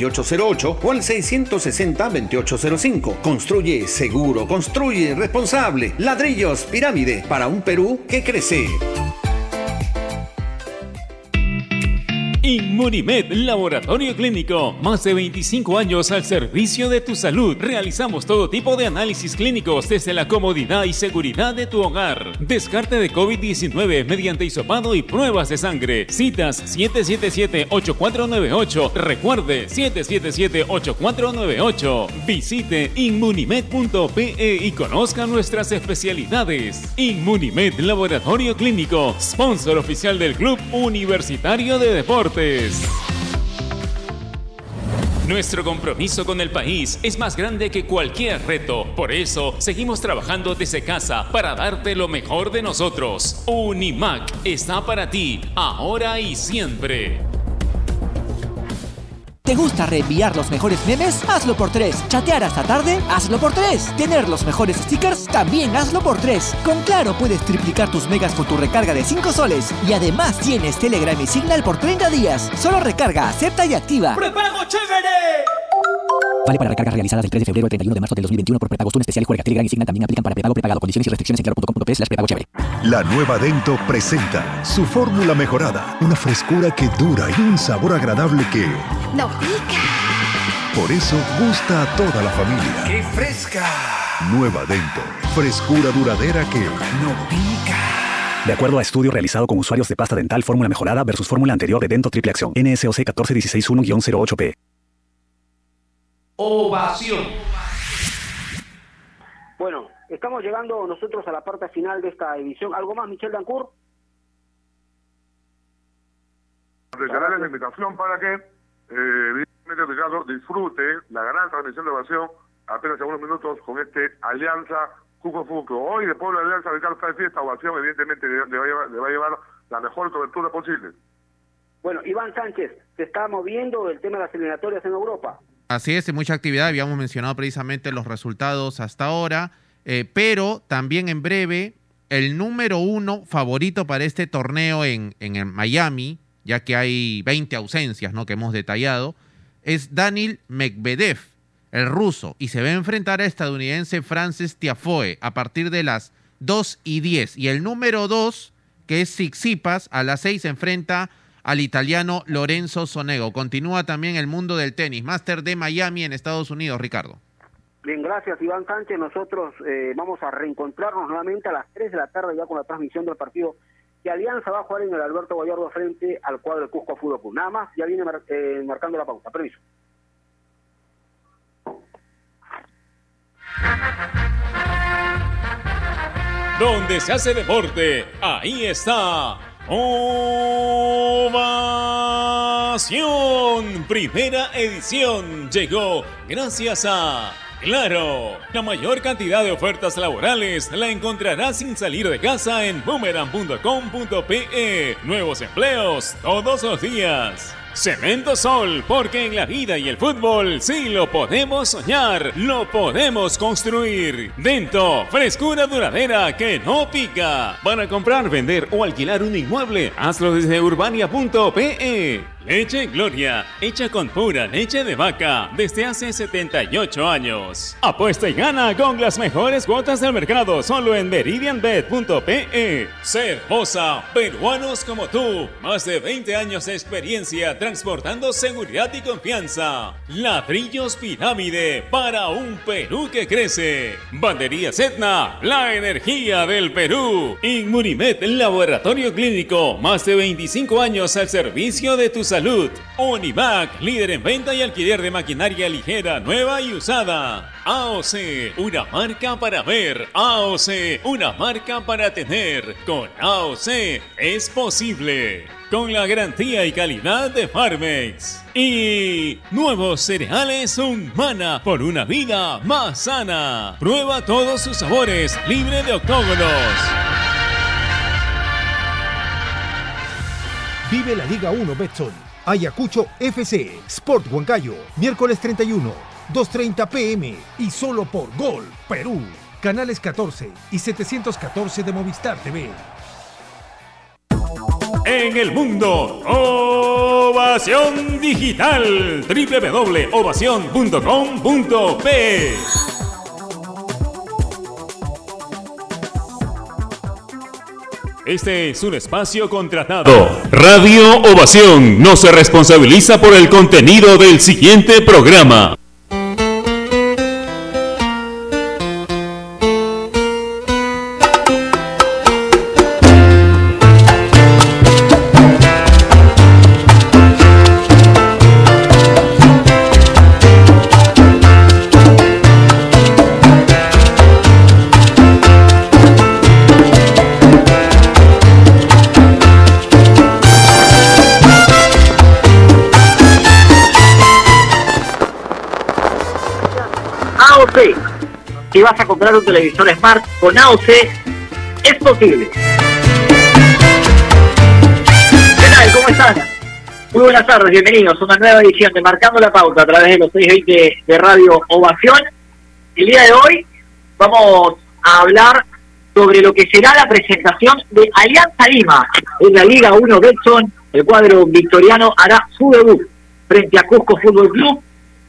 2808 o al 660-2805. Construye seguro, construye responsable. Ladrillos Pirámide para un Perú que crece. Inmunimed Laboratorio Clínico. Más de 25 años al servicio de tu salud. Realizamos todo tipo de análisis clínicos desde la comodidad y seguridad de tu hogar. Descarte de COVID-19 mediante hisopado y pruebas de sangre. Citas 777-8498. Recuerde 777-8498. Visite inmunimed.pe y conozca nuestras especialidades. Inmunimed Laboratorio Clínico, sponsor oficial del Club Universitario de Deportes. Nuestro compromiso con el país es más grande que cualquier reto. Por eso, seguimos trabajando desde casa para darte lo mejor de nosotros. Unimac está para ti, ahora y siempre. ¿Te gusta reenviar los mejores memes? Hazlo por tres. ¿Chatear hasta tarde? Hazlo por tres. ¿Tener los mejores stickers? También hazlo por tres. Con Claro puedes triplicar tus megas con tu recarga de 5 soles. Y además tienes Telegram y Signal por 30 días. Solo recarga, acepta y activa. ¡Prepago chévere! Vale para recargas realizadas del 3 de febrero al 31 de marzo del 2021 por prepagos. Un especial juega Telegram y Signal también aplican para prepago prepagado. Condiciones y restricciones en claro.com.p slash prepago chévere. La nueva Dento presenta su fórmula mejorada. Una frescura que dura y un sabor agradable que... ¡No pica! Por eso gusta a toda la familia. ¡Qué fresca! Nueva Dento. Frescura duradera que... ¡No pica! De acuerdo a estudio realizado con usuarios de pasta dental fórmula mejorada versus fórmula anterior de Dento Triple Acción. NSOC 14161-08P. Ovación. Bueno, estamos llegando nosotros a la parte final de esta edición. ¿Algo más, Michel Dancourt? Reiterar la invitación para que, eh, evidentemente, Ricardo, disfrute la gran transmisión de ovación apenas algunos minutos con este Alianza Cuco Fuco. Hoy, después de la Alianza Ricardo está de fiesta, ovación, evidentemente, le, le va a llevar, le va a llevar la mejor cobertura posible. Bueno, Iván Sánchez, se está moviendo el tema de las eliminatorias en Europa. Así es, mucha actividad, habíamos mencionado precisamente los resultados hasta ahora, eh, pero también en breve el número uno favorito para este torneo en, en el Miami, ya que hay 20 ausencias ¿no? que hemos detallado, es Daniel Medvedev, el ruso, y se va a enfrentar a estadounidense Francis Tiafoe a partir de las 2 y 10. Y el número 2, que es Tsitsipas, a las 6 se enfrenta al italiano Lorenzo Sonego. Continúa también el mundo del tenis, Máster de Miami en Estados Unidos, Ricardo. Bien, gracias Iván Sánchez. Nosotros eh, vamos a reencontrarnos nuevamente a las 3 de la tarde ya con la transmisión del partido que Alianza va a jugar en el Alberto Gallardo frente al cuadro del Cusco Fútbol Club. Nada más, ya viene mar eh, marcando la pausa. Permiso. Donde se hace deporte, ahí está. Ovación. Primera edición llegó gracias a Claro. La mayor cantidad de ofertas laborales la encontrarás sin salir de casa en boomerang.com.pe. Nuevos empleos todos los días. Cemento Sol, porque en la vida y el fútbol sí lo podemos soñar, lo podemos construir. Dento, frescura duradera que no pica. Para comprar, vender o alquilar un inmueble, hazlo desde urbania.pe. Leche Gloria, hecha con pura leche de vaca desde hace 78 años. Apuesta y gana con las mejores cuotas del mercado solo en meridianbet.pe. Cervosa, peruanos como tú, más de 20 años de experiencia transportando seguridad y confianza. Ladrillos Pirámide para un Perú que crece. Bandería Etna, la energía del Perú. Inmunimed, laboratorio clínico, más de 25 años al servicio de tu salud. Univac, líder en venta y alquiler de maquinaria ligera, nueva y usada. AOC, una marca para ver. AOC, una marca para tener. Con AOC es posible. Con la garantía y calidad de Farmex. Y nuevos cereales Humana por una vida más sana. Prueba todos sus sabores, libre de octógonos. Vive la Liga 1 Betson. Ayacucho FC, Sport Huancayo, miércoles 31, 2.30 pm y solo por Gol, Perú. Canales 14 y 714 de Movistar TV. en el mundo. Ovación Digital. www.ovación.com.p Este es un espacio contratado. Radio Ovación no se responsabiliza por el contenido del siguiente programa. AOC. Si vas a comprar un televisor Smart con AOC, es posible. ¿Qué tal? ¿Cómo están? Muy buenas tardes, bienvenidos a una nueva edición de Marcando la Pauta a través de los 620 de Radio Ovación. El día de hoy vamos a hablar sobre lo que será la presentación de Alianza Lima en la Liga 1 Betson. El cuadro victoriano hará su debut frente a Cusco Fútbol Club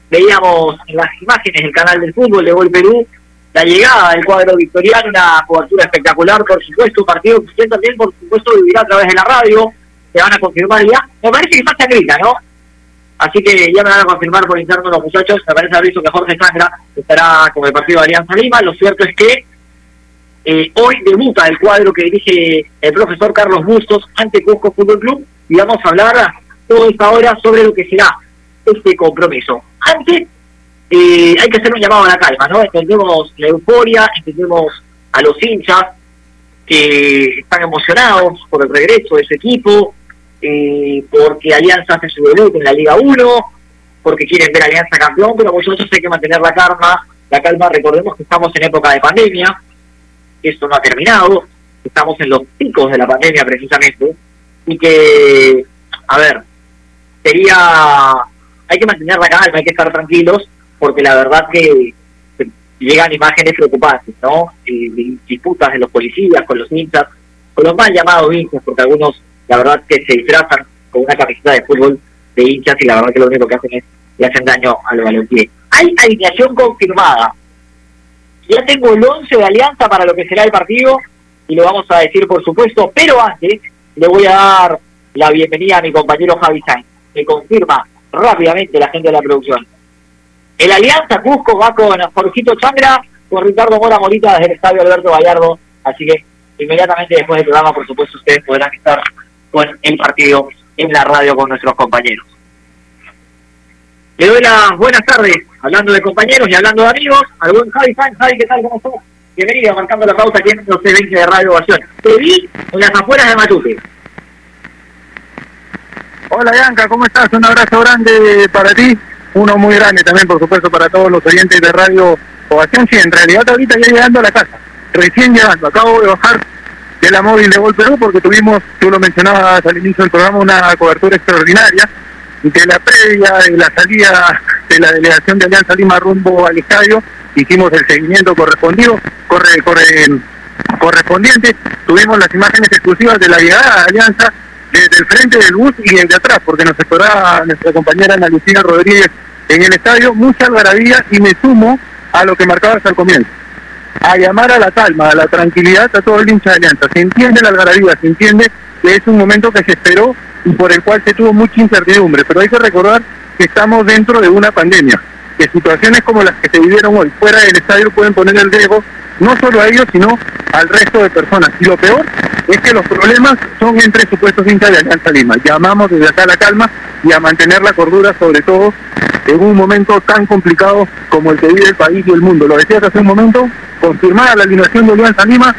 veíamos en las imágenes del canal del fútbol de Gol Perú la llegada del cuadro victoriano, una cobertura espectacular, por supuesto, un partido que usted también, por supuesto, vivirá a través de la radio, se van a confirmar ya. Me parece que falta grita, ¿no? Así que ya me van a confirmar por interno los muchachos, me parece haber visto que Jorge Sangra estará con el partido de Alianza Lima. Lo cierto es que eh, hoy debuta el cuadro que dirige el profesor Carlos Bustos ante Cusco Fútbol Club y vamos a hablar toda esta hora sobre lo que será este compromiso. Antes, eh, hay que hacer un llamado a la calma, ¿no? Entendemos la euforia, entendemos a los hinchas que están emocionados por el regreso de ese equipo, eh, porque Alianza hace su debut en la Liga 1, porque quieren ver Alianza campeón, pero nosotros hay que mantener la calma, la calma, recordemos que estamos en época de pandemia, esto no ha terminado, estamos en los picos de la pandemia precisamente, y que, a ver, sería hay que mantener la calma, hay que estar tranquilos, porque la verdad que llegan imágenes preocupantes, ¿no? Eh, disputas de los policías con los hinchas, con los mal llamados hinchas, porque algunos, la verdad, que se disfrazan con una camiseta de fútbol de hinchas y la verdad que lo único que hacen es le hacen daño al balompié. Hay alineación confirmada. Ya tengo el 11 de alianza para lo que será el partido y lo vamos a decir, por supuesto, pero antes le voy a dar la bienvenida a mi compañero Javi Sainz. Me confirma rápidamente la gente de la producción. El Alianza Cusco va con Jorgito Changra, con Ricardo Mora Morita desde el Estadio Alberto Gallardo, así que inmediatamente después del programa, por supuesto, ustedes podrán estar con el partido en la radio con nuestros compañeros. Le doy las buenas tardes, hablando de compañeros y hablando de amigos, al buen Javi Sainz. Javi, ¿qué tal? ¿Cómo estás? Bienvenido, marcando la pauta aquí en los C20 de Radio Ovación. Te vi en las afueras de Matute. Hola Bianca, ¿cómo estás? Un abrazo grande para ti, uno muy grande también, por supuesto, para todos los oyentes de Radio Ovación. Sí, en realidad ahorita ya llegando a la casa, recién llegando, acabo de bajar de la móvil de Gol Perú porque tuvimos, tú lo mencionabas al inicio del programa, una cobertura extraordinaria de la previa, de la salida de la delegación de Alianza Lima rumbo al estadio, hicimos el seguimiento correspondido, corre, corre, correspondiente, tuvimos las imágenes exclusivas de la llegada de Alianza desde el frente del bus y desde atrás, porque nos esperaba nuestra compañera Ana Lucía Rodríguez en el estadio, mucha algarabía y me sumo a lo que marcabas al comienzo, a llamar a la calma, a la tranquilidad a todo el hincha de Alianza. Se entiende la algarabía, se entiende que es un momento que se esperó y por el cual se tuvo mucha incertidumbre, pero hay que recordar que estamos dentro de una pandemia, que situaciones como las que se vivieron hoy fuera del estadio pueden poner en riesgo no solo a ellos, sino al resto de personas. Y lo peor es que los problemas son entre supuestos hinchas de Alianza Lima. Llamamos desde acá a la calma y a mantener la cordura, sobre todo en un momento tan complicado como el que vive el país y el mundo. Lo decías hace un momento, confirmada la alineación de Alianza Lima,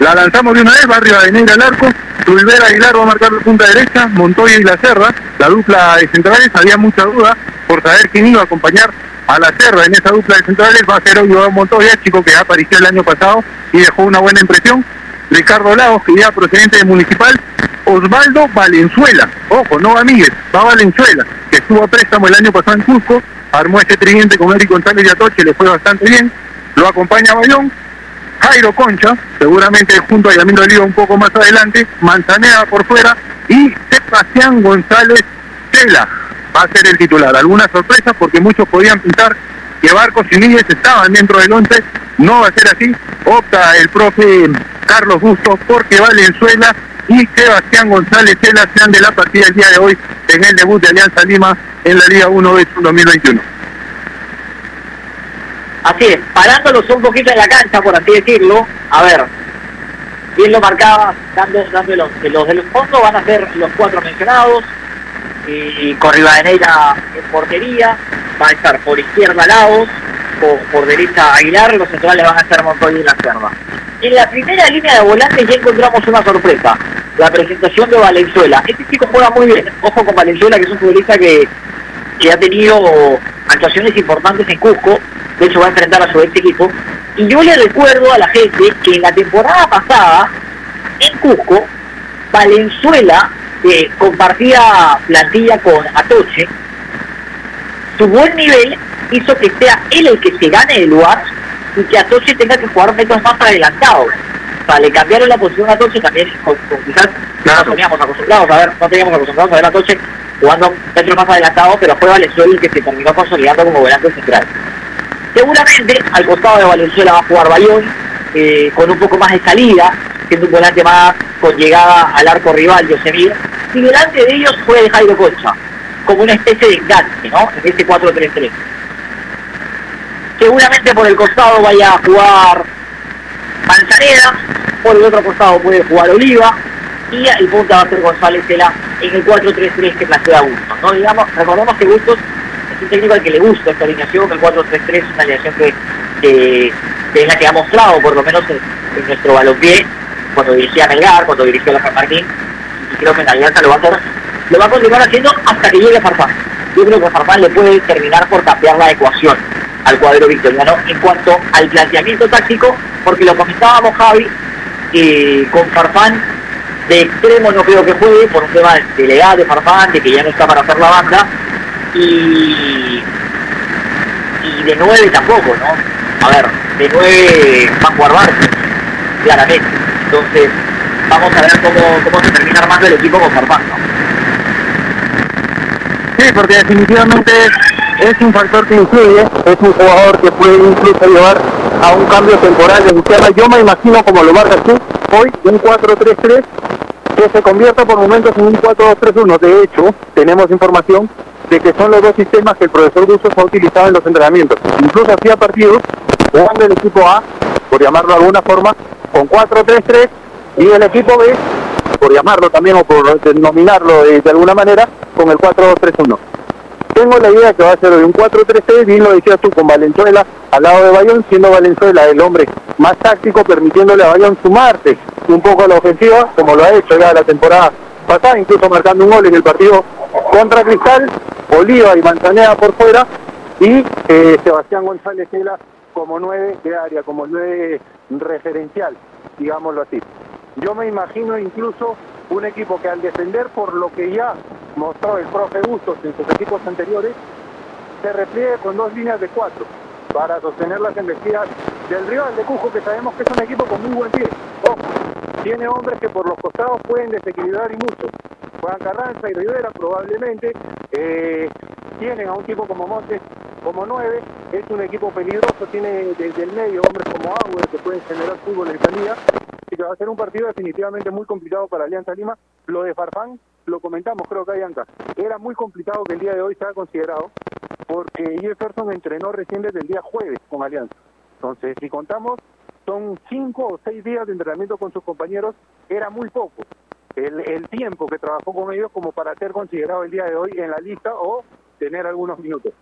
la lanzamos de una vez, Barrio Avenida al arco, Rivera Aguilar va a marcar la punta derecha, Montoya y La Serra, la dupla de centrales, había mucha duda por saber quién iba a acompañar a La Serra en esa dupla de centrales, va a ser Iván Montoya, chico que ya apareció el año pasado y dejó una buena impresión, Ricardo Lagos, que ya procedente de Municipal, Osvaldo Valenzuela, ojo, no Amigues, va Valenzuela, que estuvo a préstamo el año pasado en Cusco, armó ese tridente con Eric González y Atoche, le fue bastante bien, lo acompaña Bayón, Jairo Concha, seguramente junto a Yamil Oliva un poco más adelante, Manzanea por fuera y Sebastián González Tela va a ser el titular. Algunas sorpresas porque muchos podían pensar que Barcos y Núñez estaban dentro del 11, no va a ser así, opta el profe Carlos Bustos porque Valenzuela y Sebastián González Tela sean de la partida el día de hoy en el debut de Alianza Lima en la Liga 1 de 2021. Así es, parándolos un poquito en la cancha, por así decirlo. A ver, bien lo marcaba, dando, dando los, los del fondo van a ser los cuatro mencionados. Y con Rivadeneira en portería, va a estar por izquierda Laos, por, por derecha Aguilar, los centrales van a ser Montoya y la Cerda. En la primera línea de volantes ya encontramos una sorpresa, la presentación de Valenzuela. Este chico juega muy bien, ojo con Valenzuela, que es un futbolista que, que ha tenido actuaciones importantes en Cusco, de hecho va a enfrentar a su ex equipo. Y yo le recuerdo a la gente que en la temporada pasada, en Cusco, Valenzuela eh, compartía plantilla con Atoche. Su buen nivel hizo que sea él el que se gane el lugar y que Atoche tenga que jugar metros más adelantados. O sea, le cambiaron la posición a Atoche también, con, con quizás no teníamos acostumbrados a ver, no teníamos acostumbrados a ver a Atoche jugando metros más adelantados, pero fue Valenzuela el que se terminó consolidando como volante central. Seguramente al costado de Valenzuela va a jugar Bayón, eh, con un poco más de salida, siendo un volante más con llegada al arco rival, Yosemir, y delante de ellos fue Jairo Concha, como una especie de enganche, ¿no? En este 4-3-3. Seguramente por el costado vaya a jugar Manzaneda, por el otro costado puede jugar Oliva, y el punta va a ser González Tela en el 4-3-3 que plantea Bustos, ¿no? Digamos, recordemos que Bustos es un técnico al que le gusta esta alineación, el 4-3-3 es una alineación que, que, que es la que ha mostrado, por lo menos en, en nuestro balompié, cuando dirigía Melgar, cuando dirigió la San Martín, creo que en Alianza lo va a hacer, lo va a continuar haciendo hasta que llegue Farfán. Yo creo que Farfán le puede terminar por cambiar la ecuación al cuadro victoriano en cuanto al planteamiento táctico, porque lo comentábamos Javi, eh, con Farfán de extremo no creo que juegue por un tema de la edad de Farfán, de que ya no está para hacer la banda, y, y de 9 tampoco, ¿no? A ver, de 9 va a jugar Barco, claramente. Entonces, vamos a ver cómo, cómo se termina armando el equipo con Farfán. Sí, porque definitivamente es un factor que influye, es un jugador que puede incluso llevar a un cambio temporal de sistema. Yo me imagino, como lo marcas tú, hoy un 4-3-3 que se convierta por momentos en un 4-2-3-1. De hecho, tenemos información de que son los dos sistemas que el profesor Bustos ha utilizado en los entrenamientos. Incluso hacía partidos jugando el equipo A, por llamarlo de alguna forma, con 4-3-3 y el equipo B, por llamarlo también o por denominarlo de, alguna manera, con el 4-2-3-1. Tengo la idea que va a ser hoy un 4-3-3, bien lo decías tú, con Valenzuela al lado de Bayón, siendo Valenzuela el hombre más táctico, permitiéndole a Bayón sumarse un poco a la ofensiva, como lo ha hecho ya la temporada pasada, incluso marcando un gol en el partido contra Cristal, Oliva y Manzanea por fuera, y eh, Sebastián González Tela como nueve de área, como nueve referencial, digámoslo así. Yo me imagino incluso un equipo que al defender por lo que ya mostró el profe Bustos en sus equipos anteriores, se repliegue con dos líneas de cuatro para sostener las embestidas del rival de Cusco, que sabemos que es un equipo con muy buen pie. Ojo, tiene hombres que por los costados pueden desequilibrar y mucho. Juan Carranza y Rivera probablemente eh, tienen a un tipo como Montes como nueve, es un equipo peligroso, tiene desde el medio hombres como Agüe que pueden generar fútbol en salida, así que va a ser un partido definitivamente muy complicado para Alianza Lima. Lo de Farfán, lo comentamos creo que Ayanca, era muy complicado que el día de hoy sea considerado, porque Jefferson entrenó recién desde el día jueves con Alianza. Entonces, si contamos, son cinco o seis días de entrenamiento con sus compañeros, era muy poco. El, el tiempo que trabajó con ellos como para ser considerado el día de hoy en la lista o tener algunos minutos.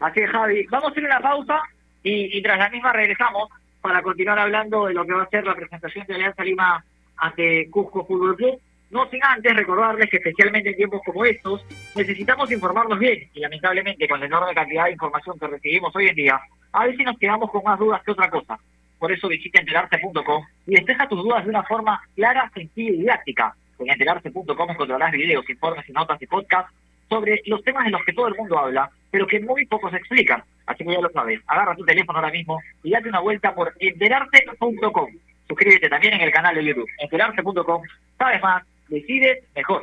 Así es, Javi. Vamos a hacer una pausa y, tras la misma regresamos para continuar hablando de lo que va a ser la presentación de Alianza Lima ante Cusco Fútbol Club. No sin antes recordarles que especialmente en tiempos como estos necesitamos informarnos bien y lamentablemente con la enorme cantidad de información que recibimos hoy en día, a veces nos quedamos con más dudas que otra cosa. Por eso visita enterarse.com y despeja tus dudas de una forma clara, sencilla y didáctica. En enterarse.com encontrarás videos, informes y notas y podcasts sobre los temas de los que todo el mundo habla, pero que muy pocos explican. Así que ya lo sabes, agarra tu teléfono ahora mismo y date una vuelta por enterarse.com. Suscríbete también en el canal de YouTube, enterarse.com. Sabes más, decides mejor.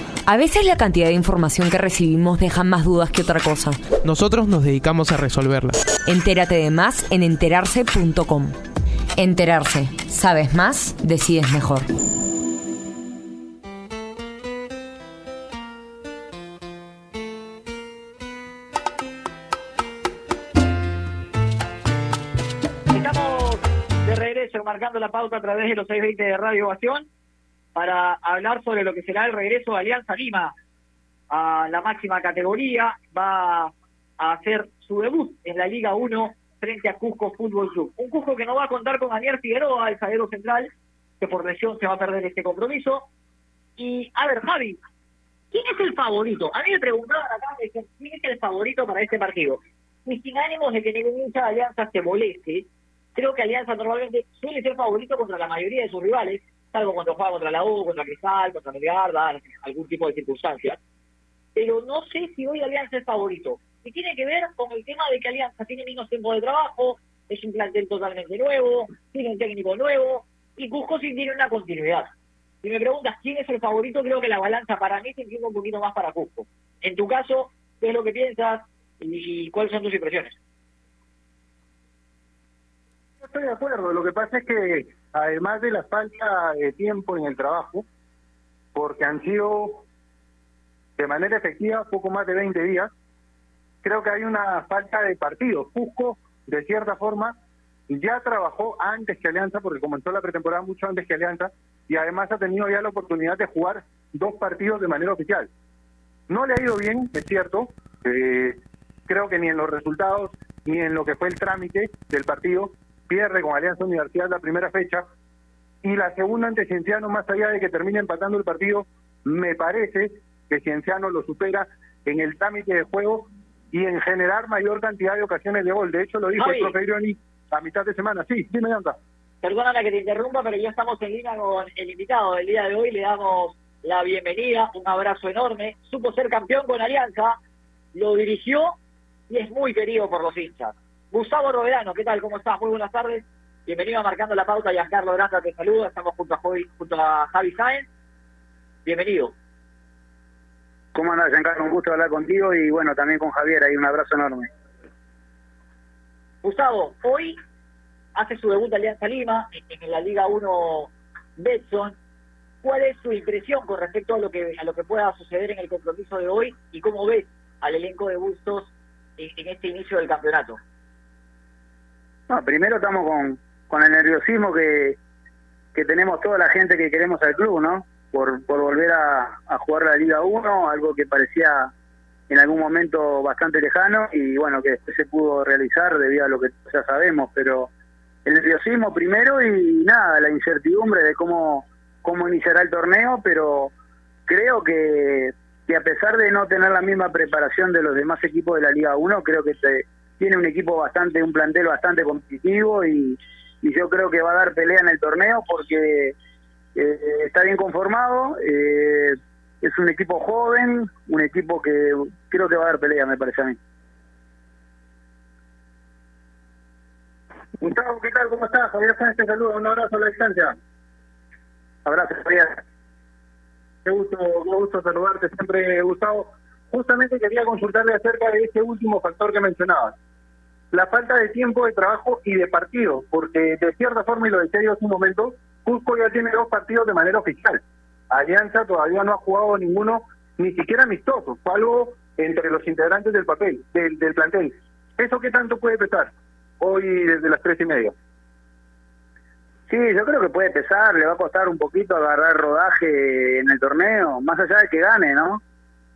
A veces la cantidad de información que recibimos deja más dudas que otra cosa. Nosotros nos dedicamos a resolverla. Entérate de más en enterarse.com. Enterarse. Sabes más, decides mejor. Estamos de regreso marcando la pauta a través de los 620 de Radio Ovación para hablar sobre lo que será el regreso de Alianza Lima a la máxima categoría. Va a hacer su debut en la Liga 1 frente a Cusco Fútbol Club. Un Cusco que no va a contar con Daniel Figueroa, el zaguero central, que por lesión se va a perder este compromiso. Y, a ver, Javi, ¿quién es el favorito? A mí me preguntaban acá, me decían, ¿quién es el favorito para este partido? Y sin ánimos de que ningún hincha de Alianza se moleste, creo que Alianza normalmente suele ser favorito contra la mayoría de sus rivales, salvo cuando juega contra la U, contra Cristal, contra Melgarda, algún tipo de circunstancia. Pero no sé si hoy Alianza es favorito. Y tiene que ver con el tema de que Alianza tiene menos tiempo de trabajo, es un plantel totalmente nuevo, tiene un técnico nuevo, y Cusco sí tiene una continuidad. Si me preguntas quién es el favorito, creo que la balanza para mí se entiende un poquito más para Cusco. En tu caso, ¿qué es lo que piensas y cuáles son tus impresiones? Estoy de acuerdo. Lo que pasa es que, además de la falta de tiempo en el trabajo, porque han sido de manera efectiva poco más de 20 días, creo que hay una falta de partidos. Cusco, de cierta forma, ya trabajó antes que Alianza, porque comenzó la pretemporada mucho antes que Alianza, y además ha tenido ya la oportunidad de jugar dos partidos de manera oficial. No le ha ido bien, es cierto. eh, creo que ni en los resultados ni en lo que fue el trámite del partido pierde con Alianza Universidad la primera fecha y la segunda ante Cienciano, más allá de que termine empatando el partido, me parece que Cienciano lo supera en el trámite de juego y en generar mayor cantidad de ocasiones de gol. De hecho, lo dijo Javi. el profe Irioni a mitad de semana. Sí, dime, Yanta. Perdóname que te interrumpa, pero ya estamos en línea con el invitado del día de hoy. Le damos la bienvenida, un abrazo enorme. Supo ser campeón con Alianza, lo dirigió y es muy querido por los hinchas. Gustavo Roverano, ¿qué tal? ¿Cómo estás? Muy buenas tardes. Bienvenido a Marcando la Pauta. Giancarlo Granda te saluda. Estamos junto a, Javi, junto a Javi Sáenz. Bienvenido. ¿Cómo andas, Giancarlo? Un gusto hablar contigo y bueno, también con Javier ahí un abrazo enorme. Gustavo, hoy hace su debut Alianza Lima en, en la Liga 1 Betson. ¿Cuál es su impresión con respecto a lo que a lo que pueda suceder en el compromiso de hoy y cómo ves al elenco de Bustos en, en este inicio del campeonato? Primero estamos con, con el nerviosismo que, que tenemos toda la gente que queremos al club, ¿no? Por, por volver a, jugar la Liga 1, algo que parecía en algún momento bastante lejano y bueno, que después se pudo realizar debido a lo que ya sabemos, pero el nerviosismo primero y nada, la incertidumbre de cómo, cómo iniciará el torneo, pero creo que, que a pesar de no tener la misma preparación de los demás equipos de la Liga 1, creo que se, tiene un equipo bastante, un plantel bastante competitivo y, y yo creo que va a dar pelea en el torneo porque eh, está bien conformado, eh, es un equipo joven, un equipo que creo que va a dar pelea, me parece a mí. Gustavo, ¿qué tal? ¿Cómo estás? Javier Sáenz te saluda. Un abrazo a la distancia. Abrazo, Javier. Qué gusto, qué gusto saludarte siempre, Gustavo. Justamente quería consultarle acerca de ese último factor que mencionabas. La falta de tiempo de trabajo y de partido, porque de cierta forma, y lo decía yo hace un momento, Cusco ya tiene dos partidos de manera oficial. Alianza todavía no ha jugado ninguno, ni siquiera amistoso, fue algo entre los integrantes del papel, del, del plantel. ¿Eso qué tanto puede pesar hoy desde las tres y media? Sí, yo creo que puede pesar, le va a costar un poquito agarrar rodaje en el torneo, más allá de que gane, ¿no?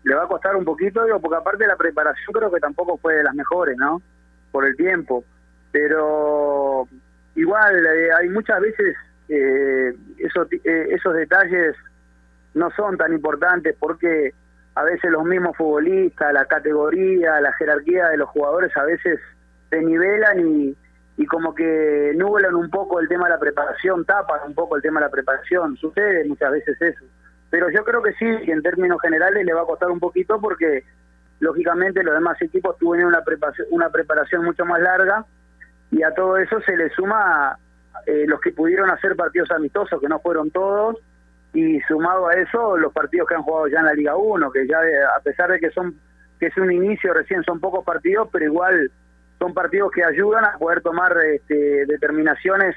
le va a costar un poquito, digo, porque aparte la preparación creo que tampoco fue de las mejores, ¿no? Por el tiempo. Pero igual, eh, hay muchas veces eh, esos, eh, esos detalles no son tan importantes porque a veces los mismos futbolistas, la categoría, la jerarquía de los jugadores a veces se nivelan y, y como que nublan un poco el tema de la preparación, tapan un poco el tema de la preparación. Sucede muchas veces eso. Pero yo creo que sí, en términos generales le va a costar un poquito porque lógicamente los demás equipos tuvieron una preparación, una preparación mucho más larga y a todo eso se le suma eh, los que pudieron hacer partidos amistosos, que no fueron todos, y sumado a eso los partidos que han jugado ya en la Liga 1, que ya a pesar de que son que es un inicio recién son pocos partidos, pero igual son partidos que ayudan a poder tomar este, determinaciones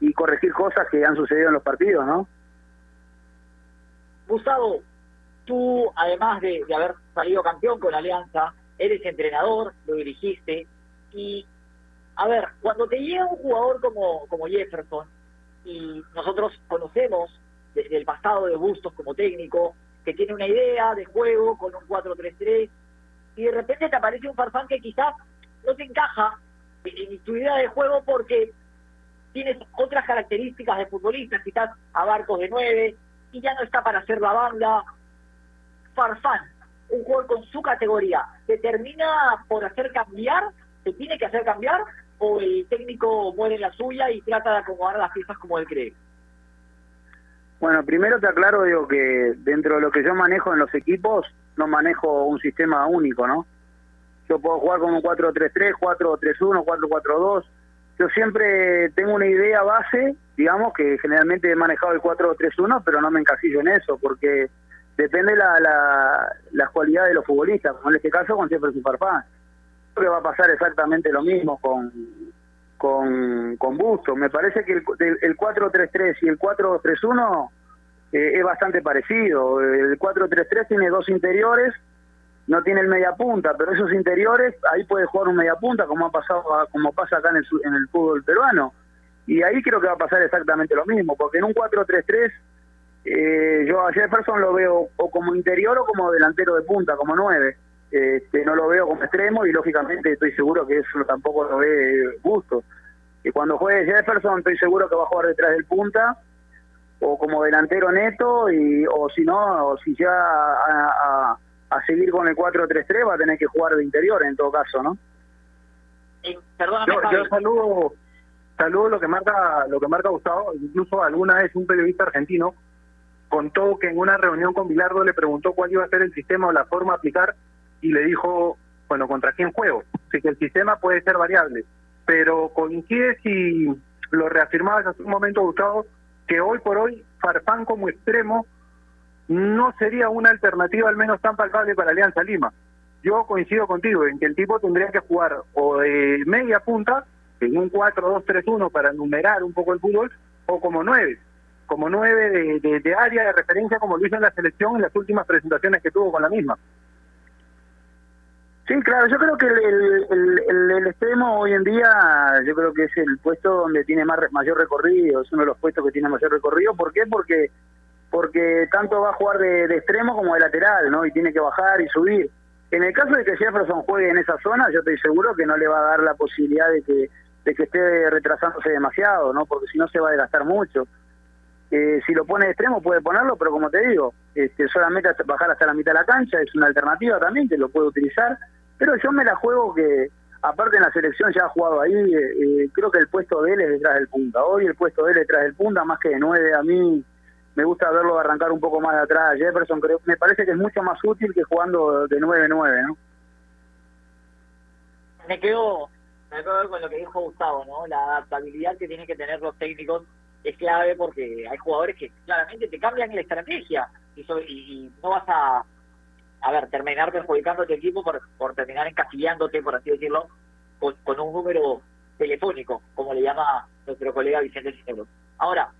y corregir cosas que han sucedido en los partidos, ¿no? Gustavo, tú además de, haber salido campeón con Alianza, eres entrenador, lo dirigiste y a ver, cuando te llega un jugador como, como Jefferson, y nosotros conocemos desde el pasado de Bustos como técnico, que tiene una idea de juego con un 4-3-3, y de repente te aparece un Farfán que quizás no te encaja en tu idea de juego porque tienes otras características de futbolista, quizás a Barcos de 9, y ya no está para hacer la banda. Farfán, un jugador con su categoría, ¿te termina por hacer cambiar? ¿Te tiene que hacer cambiar? ¿O el técnico muere en la suya y trata de acomodar las piezas como él cree? Bueno, primero te aclaro, digo que dentro de lo que yo manejo en los equipos, no manejo un sistema único, ¿no? Yo puedo jugar con un 4-3-3, 4-3-1, 4-4-2. Yo siempre tengo una idea base, digamos, que generalmente he manejado el 4-3-1, pero no me encasillo en eso, porque depende la, la, las cualidades de los futbolistas, como en este caso con siempre su Farfán. Creo que va a pasar exactamente lo mismo con, con, con Busto. Me parece que el, el 4-3-3 y el 4-3-1 eh, es bastante parecido. El 4-3-3 tiene dos interiores, no tiene el media punta, pero esos interiores, ahí puede jugar un media punta, como ha pasado como pasa acá en el, en el fútbol peruano. Y ahí creo que va a pasar exactamente lo mismo, porque en un 4-3-3 eh, yo a Jefferson lo veo o como interior o como delantero de punta, como 9. Este, no lo veo como extremo y lógicamente estoy seguro que eso tampoco lo ve Gusto. Que cuando juegue Jefferson estoy seguro que va a jugar detrás del punta o como delantero neto y o si no, o si ya a, a, seguir con el 4-3-3 va a tener que jugar de interior en todo caso, ¿no? Eh, yo, yo saludo saludo lo que marca lo que marca Gustavo incluso alguna vez un periodista argentino contó que en una reunión con Bilardo le preguntó cuál iba a ser el sistema o la forma a aplicar y le dijo, bueno, ¿contra quién juego? Así que el sistema puede ser variable, pero coincide si lo reafirmabas hace un momento, Gustavo, que hoy por hoy Farfán como extremo no sería una alternativa al menos tan palpable para Alianza Lima. Yo coincido contigo en que el tipo tendría que jugar o de media punta, en un 4-2-3-1 para numerar un poco el fútbol, o como 9, como 9 de, de área de referencia como lo hizo en la selección en las últimas presentaciones que tuvo con la misma. Sí, claro, yo creo que el, extremo hoy en día, yo creo que es el puesto donde tiene más mayor recorrido, es uno de los puestos que tiene mayor recorrido. ¿Por qué? Porque porque tanto va a jugar de, de, extremo como de lateral, ¿no? Y tiene que bajar y subir. En el caso de que Jefferson juegue en esa zona, yo estoy seguro que no le va a dar la posibilidad de que, de que esté retrasándose demasiado, ¿no? Porque si no se va a desgastar mucho. Eh, si lo pone de extremo puede ponerlo, pero como te digo, este, solamente bajar hasta la mitad de la cancha es una alternativa también que lo puede utilizar. Pero yo me la juego que, aparte en la selección ya ha jugado ahí, eh, eh, creo que el puesto de él es detrás del punta. Hoy el puesto de él es detrás del punta, más que de nueve a mí me gusta verlo arrancar un poco más de atrás. Jefferson creo, me parece que es mucho más útil que jugando de 9-9, ¿no? Me quedo, me quedo con lo que dijo Gustavo, ¿no? La adaptabilidad que tienen que tener los técnicos es clave porque hay jugadores que claramente te cambian la estrategia y, y, no vas a, a ver, terminar perjudicando a tu equipo por, por terminar encasillándote, por así decirlo, con, con un número telefónico, como le llama nuestro colega Vicente Cisneros. Ahora,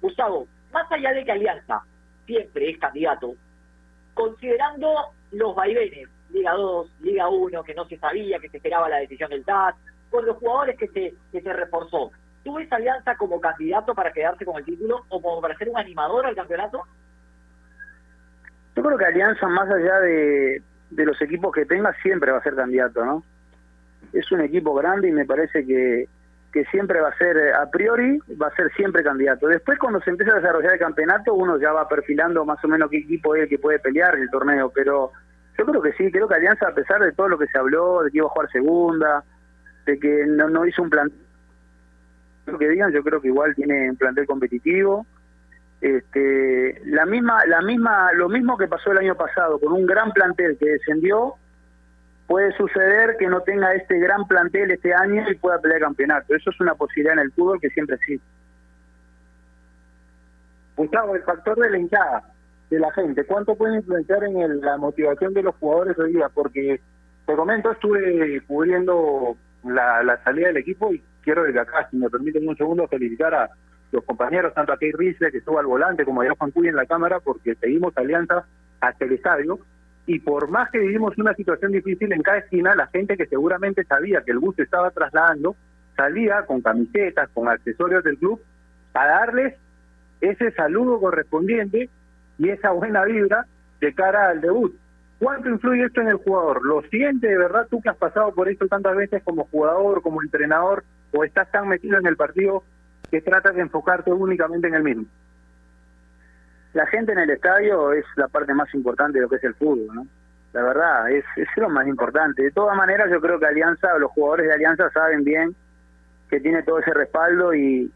Gustavo, más allá de que Alianza siempre es candidato, considerando los vaivenes, Liga 2, Liga 1, que no se sabía, que se esperaba la decisión del TAS, con los jugadores que se, que se reforzó, ¿tú ves Alianza como candidato para quedarse con el título o como para ser un animador al campeonato? Yo creo que Alianza, más allá de, de los equipos que tenga, siempre va a ser candidato, ¿no? Es un equipo grande y me parece que, que siempre va a ser, a priori, va a ser siempre candidato. Después, cuando se empieza a desarrollar el campeonato, uno ya va perfilando más o menos qué equipo es el que puede pelear en el torneo, pero yo creo que sí, creo que Alianza, a pesar de todo lo que se habló, de que iba a jugar segunda, de que no, no hizo un plan lo que digan, yo creo que igual tiene un plantel competitivo. Este, la misma, la misma, lo mismo que pasó el año pasado con un gran plantel que descendió, puede suceder que no tenga este gran plantel este año y pueda pelear campeonato. Eso es una posibilidad en el fútbol que siempre existe. Gustavo, el factor de la hinchada, de la gente, ¿cuánto puede influenciar en el- la motivación de los jugadores hoy día? Porque, te comento, estuve cubriendo la, la salida del equipo y quiero desde acá, si me permiten un segundo, felicitar a los compañeros, tanto a Key Rice, que estuvo al volante, como a Juan Cuy en la cámara, porque seguimos alianza hasta el estadio. Y por más que vivimos una situación difícil en cada esquina, la gente que seguramente sabía que el bus se estaba trasladando, salía con camisetas, con accesorios del club, a darles ese saludo correspondiente y esa buena vibra de cara al debut. ¿Cuánto influye esto en el jugador? ¿Lo siente de verdad tú que has pasado por esto tantas veces como jugador, como entrenador, o estás tan metido en el partido que tratas de enfocarte únicamente en el mismo? La gente en el estadio es la parte más importante de lo que es el fútbol, ¿no? La verdad, es, es lo más importante. De todas maneras, yo creo que Alianza, los jugadores de Alianza saben bien que tiene todo ese respaldo y,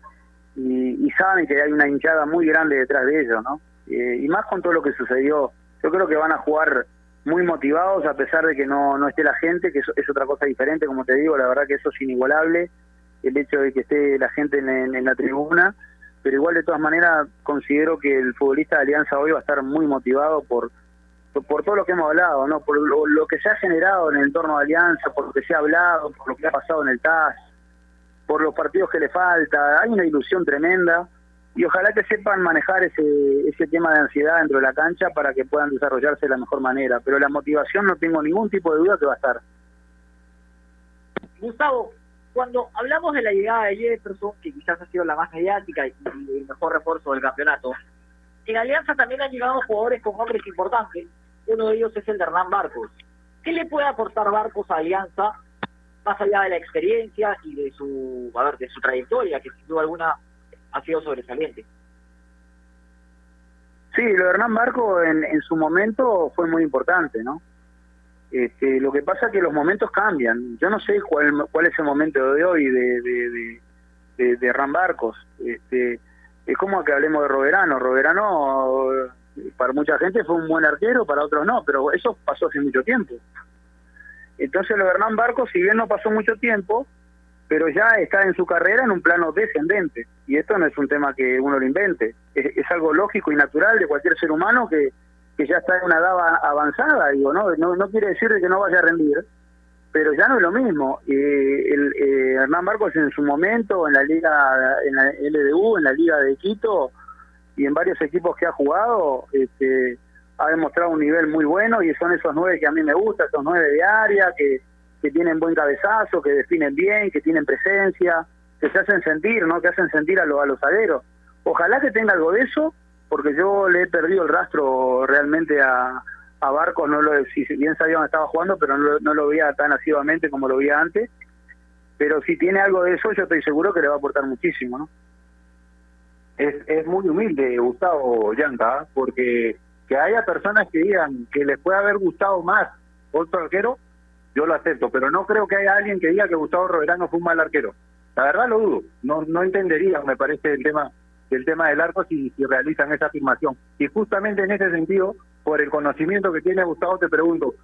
y, saben que hay una hinchada muy grande detrás de ellos, ¿no? Eh, y más con todo lo que sucedió, yo creo que van a jugar muy motivados a pesar de que no, no esté la gente, que es otra cosa diferente, como te digo, la verdad que eso es inigualable, el hecho de que esté la gente en, en- la tribuna, pero igual de todas maneras considero que el futbolista de Alianza hoy va a estar muy motivado por por, por todo lo que hemos hablado, ¿no? Por lo, lo que se ha generado en el entorno de Alianza, por lo que se ha hablado, por lo que ha pasado en el TAS, por los partidos que le falta, hay una ilusión tremenda y ojalá que sepan manejar ese, ese tema de ansiedad dentro de la cancha para que puedan desarrollarse de la mejor manera, pero la motivación no tengo ningún tipo de duda que va a estar. Gustavo, cuando hablamos de la llegada de Jefferson, que quizás ha sido la más mediática y, el mejor refuerzo del campeonato, en Alianza también han llegado jugadores con nombres importantes. Uno de ellos es el de Hernán Barcos. ¿Qué le puede aportar Barcos a Alianza, más allá de la experiencia y de su, a ver, de su trayectoria, que sin duda alguna ha sido sobresaliente? Sí, lo de Hernán Marco en, en su momento fue muy importante, ¿no? Este, lo que pasa es que los momentos cambian. Yo no sé cuál, cuál es el momento de hoy de, de, de, de, Barcos. Este, es como que hablemos de Roberano. Roberano, para mucha gente fue un buen arquero, para otros no, pero eso pasó hace mucho tiempo. Entonces lo de Hernán Barcos, si bien no pasó mucho tiempo, pero ya está en su carrera en un plano descendente. Y esto no es un tema que uno lo invente, es, es algo lógico y natural de cualquier ser humano que, que ya está en una edad avanzada, digo, ¿no? No, no quiere decir de que no vaya a rendir, pero ya no es lo mismo. Eh, el, eh, Hernán Barcos en su momento, en la liga, en la LDU, en la liga de Quito y en varios equipos que ha jugado, este, ha demostrado un nivel muy bueno y son esos nueve que a mí me gustan, esos nueve de área, que, que tienen buen cabezazo, que definen bien, que tienen presencia, que se hacen sentir, ¿no? Que hacen sentir a, los a los. Ojalá que tenga algo de eso, porque yo le he perdido el rastro realmente a, a Barcos, no lo, si bien sabía dónde estaba jugando, pero no, no lo veía tan asiduamente como lo veía antes. Pero si tiene algo de eso, yo estoy seguro que le va a aportar muchísimo, ¿no? es, es muy humilde Gustavo Yanca, porque que haya personas que digan que les puede haber gustado más otro arquero, yo lo acepto, pero no creo que haya alguien que diga que Gustavo Roverano fue un mal arquero. La verdad lo dudo, no entendería, me parece, el tema el tema del arco si, si realizan esa afirmación. Y justamente en ese sentido, por el conocimiento que tiene Gustavo, te pregunto,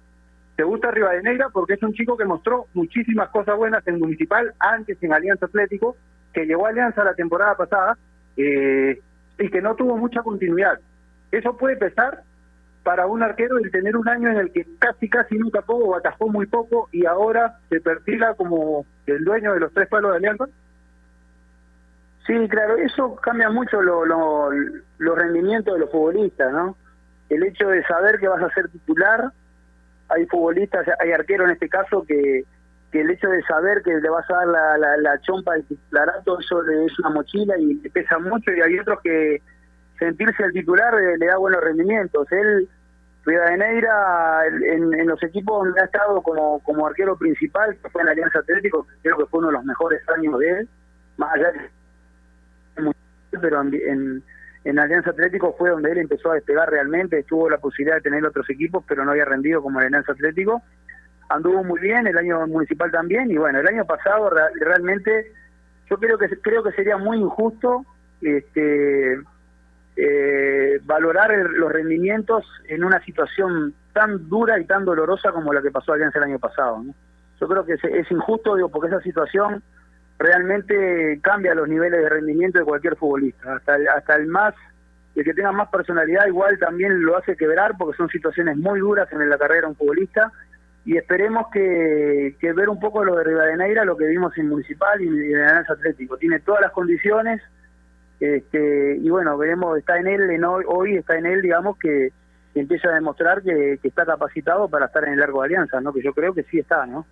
¿te gusta Rivadeneira? Porque es un chico que mostró muchísimas cosas buenas en Municipal, antes en Alianza Atlético, que llegó a Alianza la temporada pasada eh, y que no tuvo mucha continuidad. Eso puede pesar para un arquero el tener un año en el que casi casi nunca tapó o atajó muy poco y ahora se perfila como el dueño de los tres palos de Alianza. Sí, claro, eso cambia mucho lo- lo- los rendimientos de los futbolistas, ¿no? El hecho de saber que vas a ser titular, hay futbolistas, hay arqueros en este caso que, que el hecho de saber que le vas a dar la, la, la chompa del titularato, eso le es una mochila y pesa mucho y hay otros que sentirse el titular le da buenos rendimientos. Él Rivadeneira en, en los equipos donde ha estado como, como arquero principal, que fue en Alianza Atlético, creo que fue uno de los mejores años de él, más allá de pero en, en, Alianza Atlético fue donde él empezó a despegar realmente, tuvo la posibilidad de tener otros equipos, pero no había rendido como Alianza Atlético. Anduvo muy bien, el año municipal también, y bueno, el año pasado re- realmente yo creo que creo que sería muy injusto este eh, valorar los rendimientos en una situación tan dura y tan dolorosa como la que pasó Alianza el año pasado. ¿no? Yo creo que es, es injusto, digo, porque esa situación realmente cambia los niveles de rendimiento de cualquier futbolista. Hasta el, hasta el más, el que tenga más personalidad igual también lo hace quebrar porque son situaciones muy duras en la carrera de un futbolista y esperemos que, ver un poco lo de Rivadeneira, lo que vimos en Municipal y en Alianza Atlético. Tiene todas las condiciones este, y bueno, veremos, está en él, en hoy, hoy está en él, digamos, que, que empieza a demostrar que, que está capacitado para estar en el largo de Alianza, ¿no? Que yo creo que sí está, ¿no?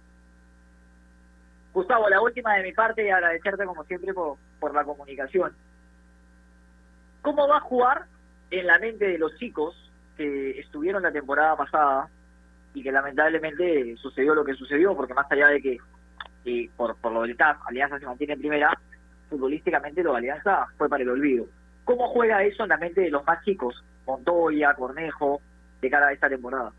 Gustavo, la última de mi parte y agradecerte como siempre por, la comunicación. ¿Cómo va a jugar en la mente de los chicos que estuvieron la temporada pasada y que lamentablemente sucedió lo que sucedió? Porque más allá de que eh, por, por lo del TAP, Alianza se mantiene en primera, futbolísticamente lo de Alianza fue para el olvido. ¿Cómo juega eso en la mente de los más chicos? Montoya, Cornejo, de cara a esta temporada.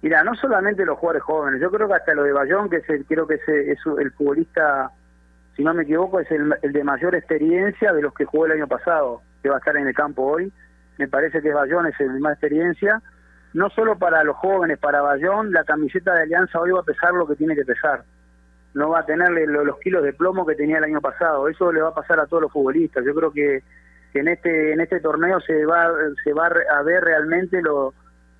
Mira, no solamente los jugadores jóvenes, yo creo que hasta lo de Bayón, que es el, creo que es, el- futbolista, si no me equivoco, es el, de mayor experiencia de los que jugó el año pasado, que va a estar en el campo hoy. Me parece que Bayón es el de más experiencia. No solo para los jóvenes, para Bayón, la camiseta de Alianza hoy va a pesar lo que tiene que pesar. No va a tenerle lo- los kilos de plomo que tenía el año pasado. Eso le va a pasar a todos los futbolistas. Yo creo que, que en este en este torneo se va se va a ver realmente lo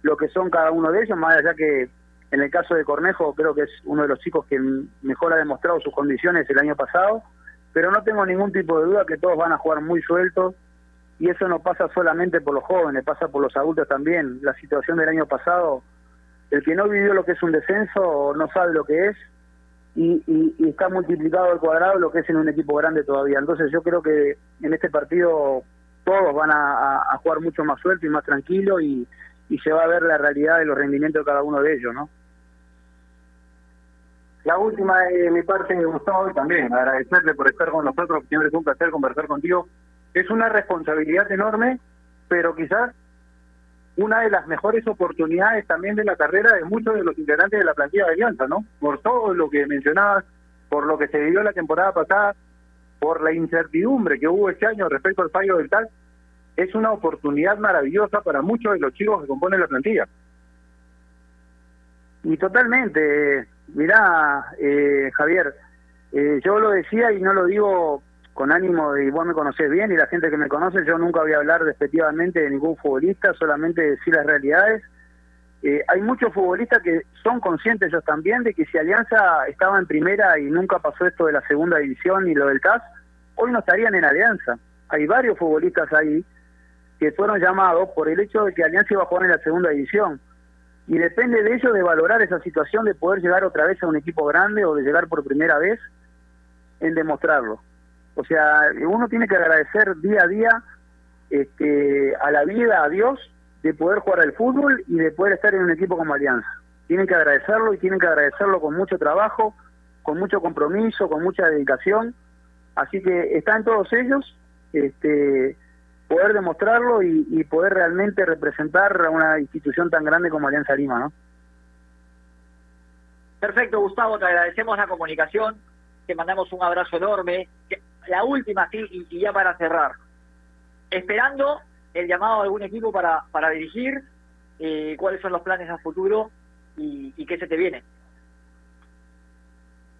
lo que son cada uno de ellos, más allá que en el caso de Cornejo creo que es uno de los chicos que mejor ha demostrado sus condiciones el año pasado, pero no tengo ningún tipo de duda que todos van a jugar muy sueltos y eso no pasa solamente por los jóvenes, pasa por los adultos también. La situación del año pasado, el que no vivió lo que es un descenso no sabe lo que es y, está multiplicado al cuadrado lo que es en un equipo grande todavía. Entonces yo creo que en este partido todos van a jugar mucho más suelto y más tranquilo y, y se va a ver la realidad de los rendimientos de cada uno de ellos, ¿no? La última de mi parte, Gustavo, y también agradecerle por estar con nosotros, siempre es un placer conversar contigo. Es una responsabilidad enorme, pero quizás una de las mejores oportunidades también de la carrera de muchos de los integrantes de la plantilla de Alianza, ¿no? Por todo lo que mencionabas, por lo que se vivió la temporada pasada, por la incertidumbre que hubo este año respecto al fallo del TAL, es una oportunidad maravillosa para muchos de los chicos que componen la plantilla. Y totalmente, mirá, eh, Javier, eh, yo lo decía y no lo digo con ánimo de, vos me conocés bien y la gente que me conoce, yo nunca voy a hablar despectivamente de ningún futbolista, solamente decir las realidades. Eh, hay muchos futbolistas que son conscientes ellos también de que si Alianza estaba en primera y nunca pasó esto de la segunda división y lo del CAS, hoy no estarían en Alianza. Hay varios futbolistas ahí que fueron llamados por el hecho de que Alianza iba a jugar en la segunda división. Y depende de ellos de valorar esa situación de poder llegar otra vez a un equipo grande o de llegar por primera vez en demostrarlo. O sea, uno tiene que agradecer día a día este, a la vida, a Dios, de poder jugar al fútbol y de poder estar en un equipo como Alianza. Tienen que agradecerlo y tienen que agradecerlo con mucho trabajo, con mucho compromiso, con mucha dedicación. Así que está en todos ellos este, poder demostrarlo y, y poder realmente representar a una institución tan grande como Alianza Lima, ¿no? Perfecto, Gustavo, te agradecemos la comunicación, te mandamos un abrazo enorme. La última, sí, y, y ya para cerrar. Esperando el llamado de algún equipo para, para dirigir, eh, cuáles son los planes a futuro y, y qué se te viene.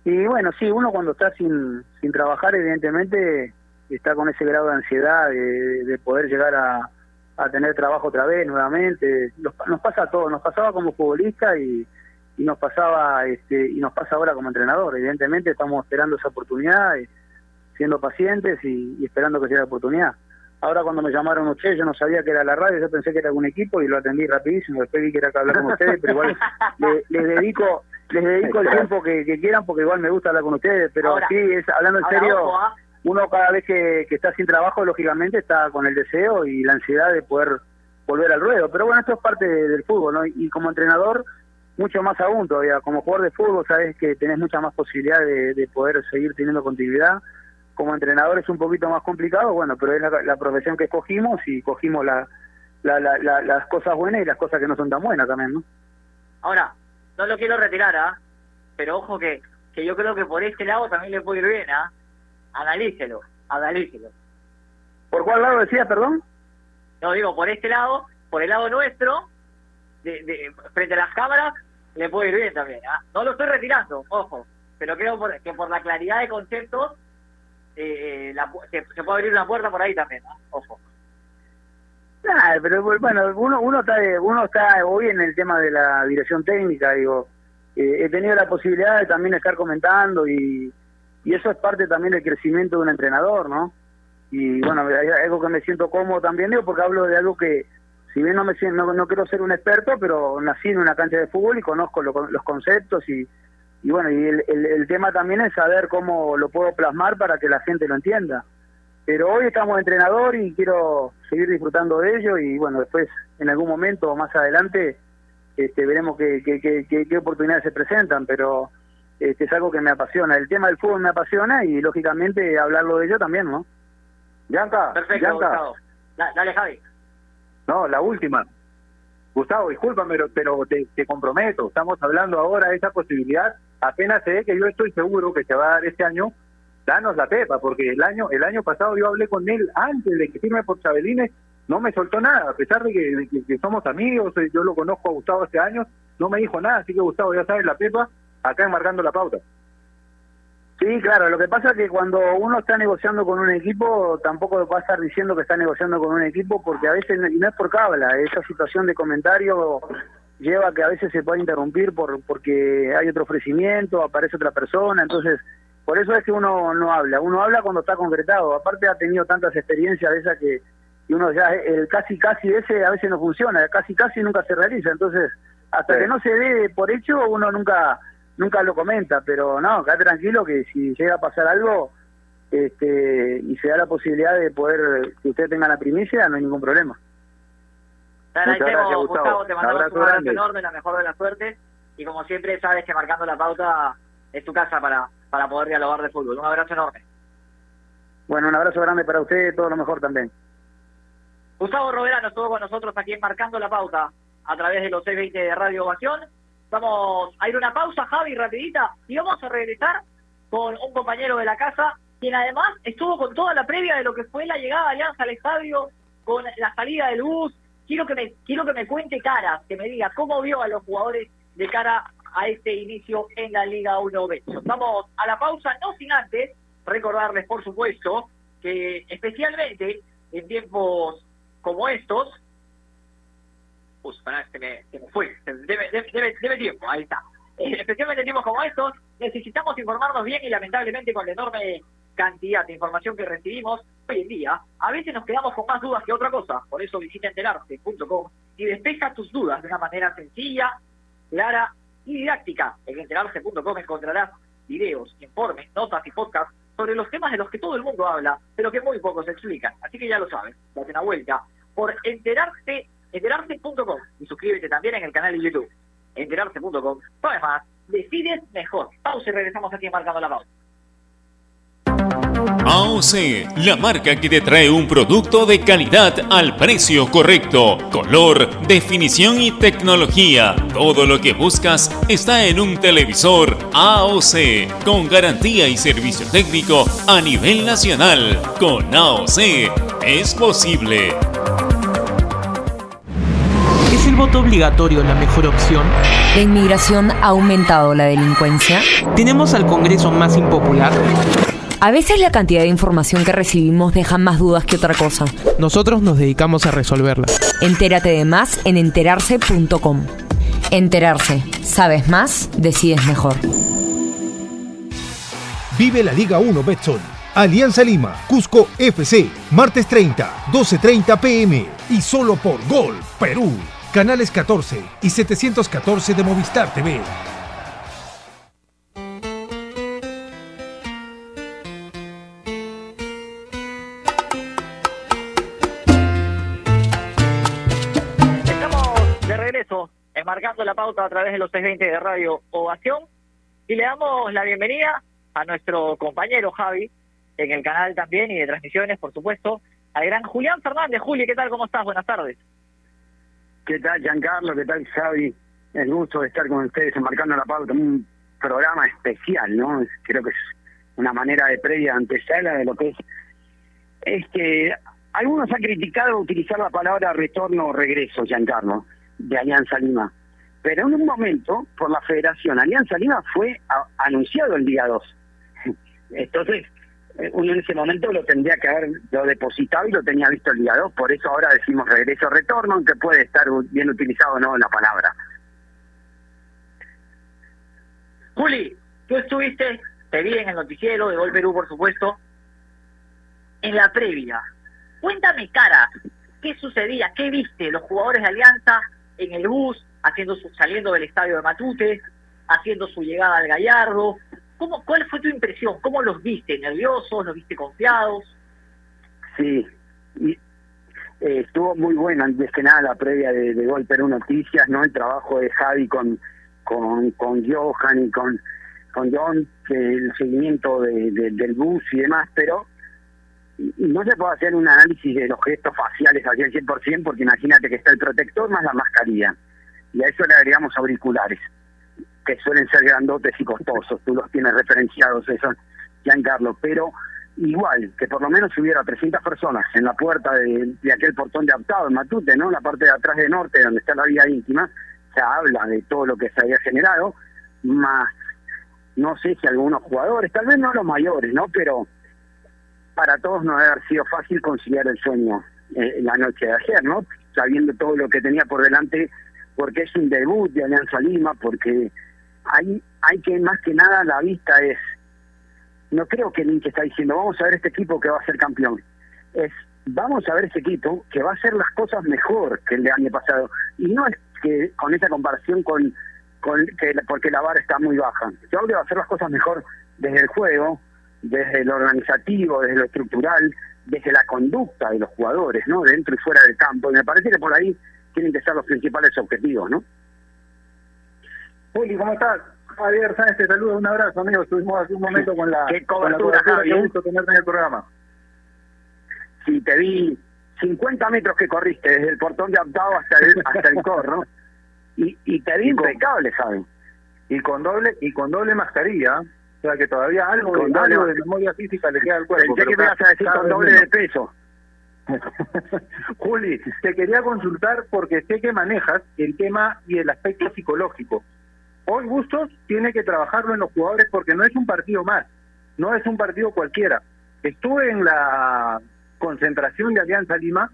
Y bueno, sí, uno cuando está sin, sin trabajar, evidentemente, está con ese grado de ansiedad de, de poder llegar a, a tener trabajo otra vez, nuevamente. Nos, nos pasa a todos, nos pasaba como futbolista y, y nos pasaba este, y nos pasa ahora como entrenador. Evidentemente estamos esperando esa oportunidad, eh, siendo pacientes y, y esperando que sea la oportunidad. Ahora cuando me llamaron ustedes, yo no sabía que era la radio, yo pensé que era algún equipo y lo atendí rapidísimo. Después vi que era que hablar con ustedes, pero igual le- les dedico les dedico el tiempo que, que quieran porque igual me gusta hablar con ustedes. Pero Ahora- sí, es, hablando en serio, ojo, ¿ah? Uno cada vez que, que está sin trabajo, lógicamente está con el deseo y la ansiedad de poder volver al ruedo. Pero bueno, esto es parte de- del fútbol, ¿no? Y, como entrenador, mucho más aún todavía. Como jugador de fútbol, sabes que tenés mucha más posibilidad de, de poder seguir teniendo continuidad. Como entrenador es un poquito más complicado, bueno, pero es la, la profesión que escogimos y cogimos la- la- la- las cosas buenas y las cosas que no son tan buenas también, ¿no? Ahora, no lo quiero retirar, ¿ah? Pero ojo que, que yo creo que por este lado también le puede ir bien, ¿ah? Analícelo, analícelo. ¿Por cuál lado decías, perdón? No, digo, por este lado, por el lado nuestro, de, de- frente a las cámaras, le puede ir bien también, ¿ah? No lo estoy retirando, ojo, pero creo por- que por la claridad de conceptos eh, la pu- se, se puede abrir una puerta por ahí también, ¿ah? Ojo. Nah, pero bueno, uno, uno está uno está hoy en el tema de la dirección técnica, digo, eh, he tenido la posibilidad de también estar comentando y, y eso es parte también del crecimiento de un entrenador, ¿no? Y bueno, hay algo que me siento cómodo también, digo, porque hablo de algo que, si bien no me no, no quiero ser un experto, pero nací en una cancha de fútbol y conozco lo- los conceptos y, y bueno, y el, el, tema también es saber cómo lo puedo plasmar para que la gente lo entienda. Pero hoy estamos entrenador y quiero seguir disfrutando de ello y bueno, después en algún momento más adelante este, veremos qué, qué, qué- qué oportunidades se presentan, pero este, es algo que me apasiona. El tema del fútbol me apasiona y lógicamente hablarlo de ello también, ¿no? Bianca, Perfecto, Bianca. Gustavo. Da- dale, Javi. No, la última. Gustavo, discúlpame, pero, pero te, te comprometo. Estamos hablando ahora de esa posibilidad. Apenas sé que yo estoy seguro que se va a dar este año. Danos la pepa, porque el año el año pasado yo hablé con él antes de que firme por Chabelines. No me soltó nada, a pesar de que, de que- que somos amigos, eh, yo lo conozco a Gustavo hace años, no me dijo nada. Así que Gustavo, ya sabes la pepa, acá enmarcando la pauta. Sí, claro, lo que pasa es que cuando uno está negociando con un equipo, tampoco va a estar diciendo que está negociando con un equipo, porque a veces, y no es por cábala, esa situación de comentario lleva a que a veces se pueda interrumpir por porque hay otro ofrecimiento, aparece otra persona, entonces, por eso es que uno no habla, uno habla cuando está concretado, aparte ha tenido tantas experiencias de esas que y uno ya, el casi casi ese a veces no funciona, el casi casi nunca se realiza, entonces, hasta Sí. que no se dé por hecho, uno nunca nunca lo comenta, pero no, queda tranquilo que si llega a pasar algo este y se da la posibilidad de poder que usted tenga la primicia, no hay ningún problema. Agradecemos, gracias, Gustavo. Gustavo. Te mandamos abrazo un abrazo grande. enorme, la mejor de la suerte. Y como siempre, sabes que marcando la pauta es tu casa para, para poder dialogar de fútbol. Un abrazo enorme. Bueno, un abrazo grande para usted, todo lo mejor también. Gustavo Roverano estuvo con nosotros aquí en Marcando la Pauta a través de los 620 de Radio Ovación. Vamos a ir una pausa, Javi, rapidita, y vamos a regresar con un compañero de la casa, quien además estuvo con toda la previa de lo que fue la llegada de Alianza al estadio, con la salida del bus. Quiero que me, quiero que me cuente caras, que me diga cómo vio a los jugadores de cara a este inicio en la Liga 1B. Vamos a la pausa, no sin antes recordarles, por supuesto, que especialmente en tiempos como estos, Uy, se me, se me fue, Se- debe, debe, debe, tiempo, ahí está. Especialmente en tiempos como estos, necesitamos informarnos bien y lamentablemente con la enorme cantidad de información que recibimos hoy en día, a veces nos quedamos con más dudas que otra cosa. Por eso visita enterarse.com y despeja tus dudas de una manera sencilla, clara y didáctica. En enterarse.com encontrarás videos, informes, notas y podcasts sobre los temas de los que todo el mundo habla, pero que muy pocos explican. Así que ya lo sabes, date una vuelta por enterarse, enterarse.com y suscríbete también en el canal de YouTube. Enterarse.com. Sabes más, decides mejor. Pausa y regresamos aquí Marcando la Pausa. AOC, la marca que te trae un producto de calidad al precio correcto, color, definición y tecnología. Todo lo que buscas está en un televisor AOC, con garantía y servicio técnico a nivel nacional. Con AOC es posible. ¿Es el voto obligatorio la mejor opción? ¿La inmigración ha aumentado la delincuencia? ¿Tenemos al Congreso más impopular? A veces la cantidad de información que recibimos deja más dudas que otra cosa. Nosotros nos dedicamos a resolverla. Entérate de más en enterarse.com. Enterarse. Sabes más, decides mejor. Vive la Liga 1 Betson. Alianza Lima, Cusco FC, martes 30, 12.30 pm y solo por Gol, Perú. Canales 14 y 714 de Movistar TV. pauta a través de los 620 de Radio Ovación y le damos la bienvenida a nuestro compañero Javi en el canal también y de transmisiones, por supuesto, al gran Julián Fernández. Juli, ¿qué tal? ¿Cómo estás? Buenas tardes. ¿Qué tal, Giancarlo? ¿Qué tal, Javi? El gusto de estar con ustedes enmarcando la pauta, un programa especial, ¿no? Creo que es una manera de previa antesala de lo que es. Es que algunos han criticado utilizar la palabra retorno o regreso, Giancarlo, de Alianza Lima. Pero en un momento, por la Federación Alianza Lima fue anunciado el día 2. Entonces, uno en ese momento lo tendría que haber depositado y lo tenía visto el día 2. Por eso ahora decimos regreso retorno, aunque puede estar bien utilizado o no la palabra. Juli, tú estuviste, te vi en el noticiero de Gol Perú, por supuesto, en la previa. Cuéntame, cara, ¿qué sucedía? ¿Qué viste? Los jugadores de Alianza en el bus, haciendo su, saliendo del estadio de Matute, haciendo su llegada al Gallardo. ¿Cómo, ¿Cuál fue tu impresión? ¿Cómo los viste? ¿Nerviosos? ¿Los viste confiados? Sí, y, eh, estuvo muy buena antes que nada la previa de, de Noticias, ¿no? El trabajo de Javi con, con, con Johan y con, con John, el seguimiento de, del bus y demás, pero no se puede hacer un análisis de los gestos faciales al 100% porque imagínate que está el protector más la mascarilla y a eso le agregamos auriculares que suelen ser grandotes y costosos, tú los tienes referenciados eso, Giancarlo, pero igual, que por lo menos hubiera 300 personas en la puerta de, aquel portón de aptado en Matute, ¿no? La parte de atrás de norte, donde está la vía íntima, se habla de todo lo que se había generado, más, no sé si algunos jugadores, tal vez no los mayores, ¿no? Pero para todos no debe haber sido fácil conciliar el sueño eh, la noche de ayer, ¿no? Sabiendo todo lo que tenía por delante, porque es un debut de Alianza Lima, porque hay, hay que más que nada la vista es, no creo que Lynch está diciendo, vamos a ver este equipo que va a ser campeón, es, vamos a ver ese equipo que va a hacer las cosas mejor que el de año pasado, y no es que con esa comparación con, con que porque la vara está muy baja, yo va a hacer las cosas mejor desde el juego, desde lo organizativo, desde lo estructural, desde la conducta de los jugadores, ¿no? Dentro y fuera del campo. Y me parece que por ahí tienen que ser los principales objetivos, ¿no? Juli, ¿cómo estás? Javier Sáenz, te saludo, un abrazo, amigo. Estuvimos hace un momento con la, ¿Qué cobertura, con la Javier? gusto tenerte en el programa. Sí, te vi 50 metros que corriste, desde el portón de Octavo hasta el, hasta el corro. Y, y te vi impecable, ¿sabes? Y con doble y con doble mascarilla, o sea que todavía algo, Con de, doble algo de memoria física le queda al cuerpo. Pensé que me ibas a decir con doble menos. de peso. Juli, te quería consultar porque sé que manejas el tema y el aspecto psicológico. Hoy Bustos tiene que trabajarlo en los jugadores porque no es un partido más, no es un partido cualquiera. Estuve en la concentración de Alianza Lima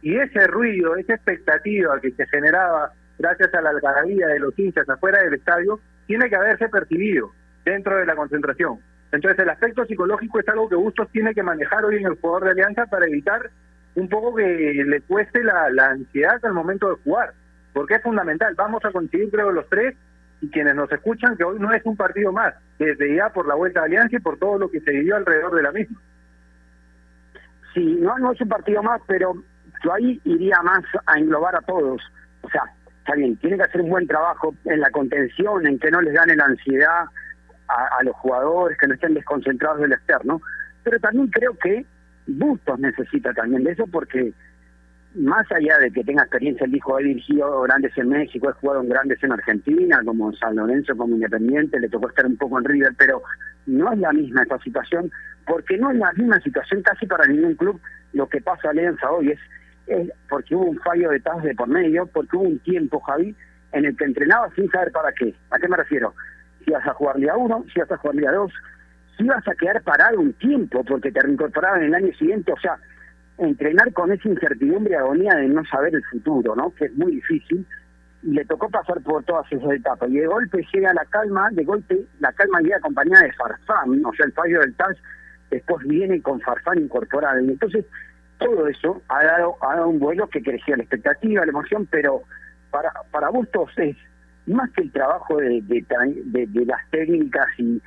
y ese ruido, esa expectativa que se generaba gracias a la algarabía de los hinchas afuera del estadio, tiene que haberse percibido dentro de la concentración. Entonces el aspecto psicológico es algo que Bustos tiene que manejar hoy en el jugador de Alianza para evitar un poco que le cueste la, la ansiedad al momento de jugar, porque es fundamental. Vamos a conseguir, creo, los tres y quienes nos escuchan que hoy no es un partido más, desde ya por la vuelta de Alianza y por todo lo que se vivió alrededor de la misma. Sí, no, no es un partido más, pero yo ahí iría más a englobar a todos. O sea, está bien, tiene que hacer un buen trabajo en la contención, en que no les gane la ansiedad a, a los jugadores, que no estén desconcentrados del externo. Pero también creo que Bustos necesita también de eso porque más allá de que tenga experiencia, el hijo ha dirigido grandes en México, ha jugado en grandes en Argentina, como San Lorenzo, como Independiente, le tocó estar un poco en River, pero no es la misma esta situación, porque no es la misma situación casi para ningún club lo que pasa a Alianza hoy, es, es porque hubo un fallo de TAS de por medio, porque hubo un tiempo, Javi, en el que entrenaba sin saber para qué. ¿A qué me refiero? Si vas a jugar día uno, si vas a jugar día dos, si vas a quedar parado un tiempo porque te reincorporaban el año siguiente, o sea, entrenar con esa incertidumbre y agonía de no saber el futuro, ¿no? Que es muy difícil. Le tocó pasar por todas esas etapas. Y de golpe llega la calma, de golpe la calma llega acompañada de Farfán, o sea, el fallo del TAS después viene con Farfán incorporado. Y entonces todo eso ha dado, ha dado un vuelo que creció la expectativa, la emoción, pero para, para Bustos es más que el trabajo de, de, las técnicas y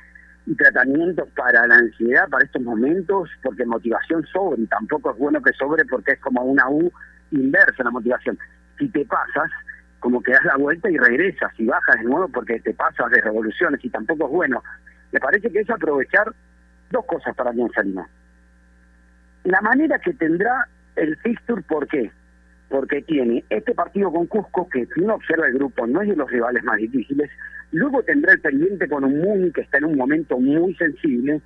tratamientos para la ansiedad, para estos momentos, porque motivación sobre, y tampoco es bueno que sobre porque es como una U inversa la motivación. Si te pasas, como que das la vuelta y regresas y bajas de nuevo porque te pasas de revoluciones y tampoco es bueno. Me parece que es aprovechar dos cosas para Alianza Lima. La manera que tendrá el fixture, ¿por qué? Porque tiene este partido con Cusco, que si uno observa el grupo, no es de los rivales más difíciles, luego tendrá el pendiente con un Muni que está en un momento muy sensible,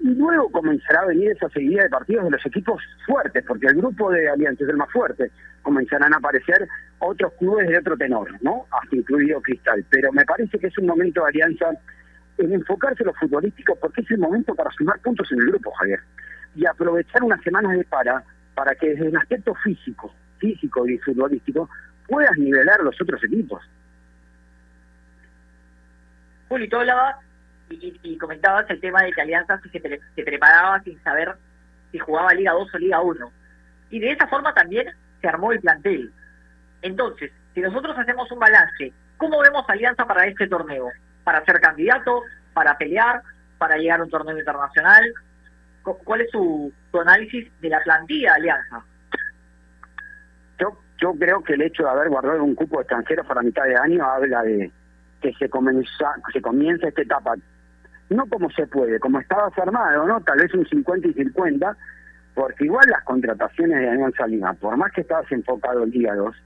y luego comenzará a venir esa seguida de partidos de los equipos fuertes, porque el grupo de Alianza es el más fuerte. Comenzarán a aparecer otros clubes de otro tenor, ¿no? Hasta incluido Cristal. Pero me parece que es un momento de Alianza en enfocarse en lo futbolístico, porque es el momento para sumar puntos en el grupo, Javier. Y aprovechar unas semanas de para, para que desde el aspecto físico, físico y futbolístico, puedas nivelar los otros equipos. Juli, tú hablabas y, y, comentabas el tema de que Alianza se, se preparaba sin saber si jugaba Liga 2 o Liga 1. Y de esa forma también se armó el plantel. Entonces, si nosotros hacemos un balance, ¿cómo vemos Alianza para este torneo? ¿Para ser candidato? ¿Para pelear? ¿Para llegar a un torneo internacional? ¿Cuál es su, su análisis de la plantilla Alianza? Yo, yo creo que el hecho de haber guardado un cupo extranjero para mitad de año habla de que se comienza, se comienza esta etapa no como se puede, como estabas armado, ¿no? Tal vez un 50 y 50, porque igual las contrataciones de Alianza Lima, por más que estabas enfocado en Liga 2,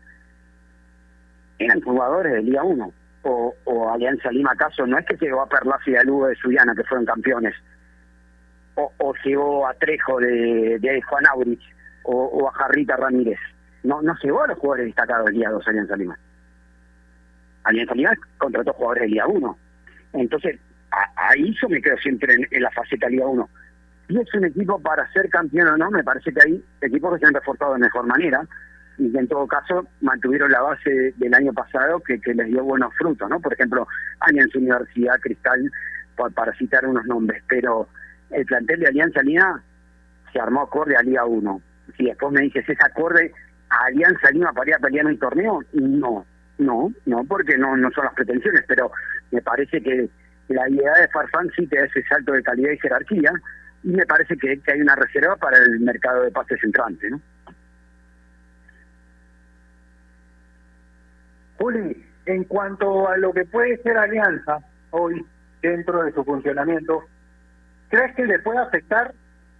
eran jugadores de Liga 1. O, o Alianza Lima, acaso, no es que llegó a Perlaza y a Lugo de Suyana, que fueron campeones, o, o llegó a Trejo de, Juan Aurich, o, a Jarrita Ramírez. No, no llegó a los jugadores destacados de Liga 2 Alianza Lima. Alianza Lima contrató jugadores de Liga 1. Entonces, ahí yo me quedo siempre en, la faceta Liga 1. Y es un equipo para ser campeón o no, me parece que hay equipos que se han reforzado de mejor manera y que en todo caso mantuvieron la base del año pasado que, que les dio buenos frutos, ¿no? Por ejemplo, Alianza Universidad, Cristal, para citar unos nombres, pero el plantel de Alianza Lima se armó acorde a Liga 1. Si después me dices, ¿es acorde Alianza Lima para ir a pelear un torneo? No, no, no, porque no, no son las pretensiones, pero me parece que la idea de Farfán sí te da ese salto de calidad y jerarquía, y me parece que, que hay una reserva para el mercado de pases entrante, ¿no? Juli, en cuanto a lo que puede ser Alianza hoy dentro de su funcionamiento, ¿crees que le puede afectar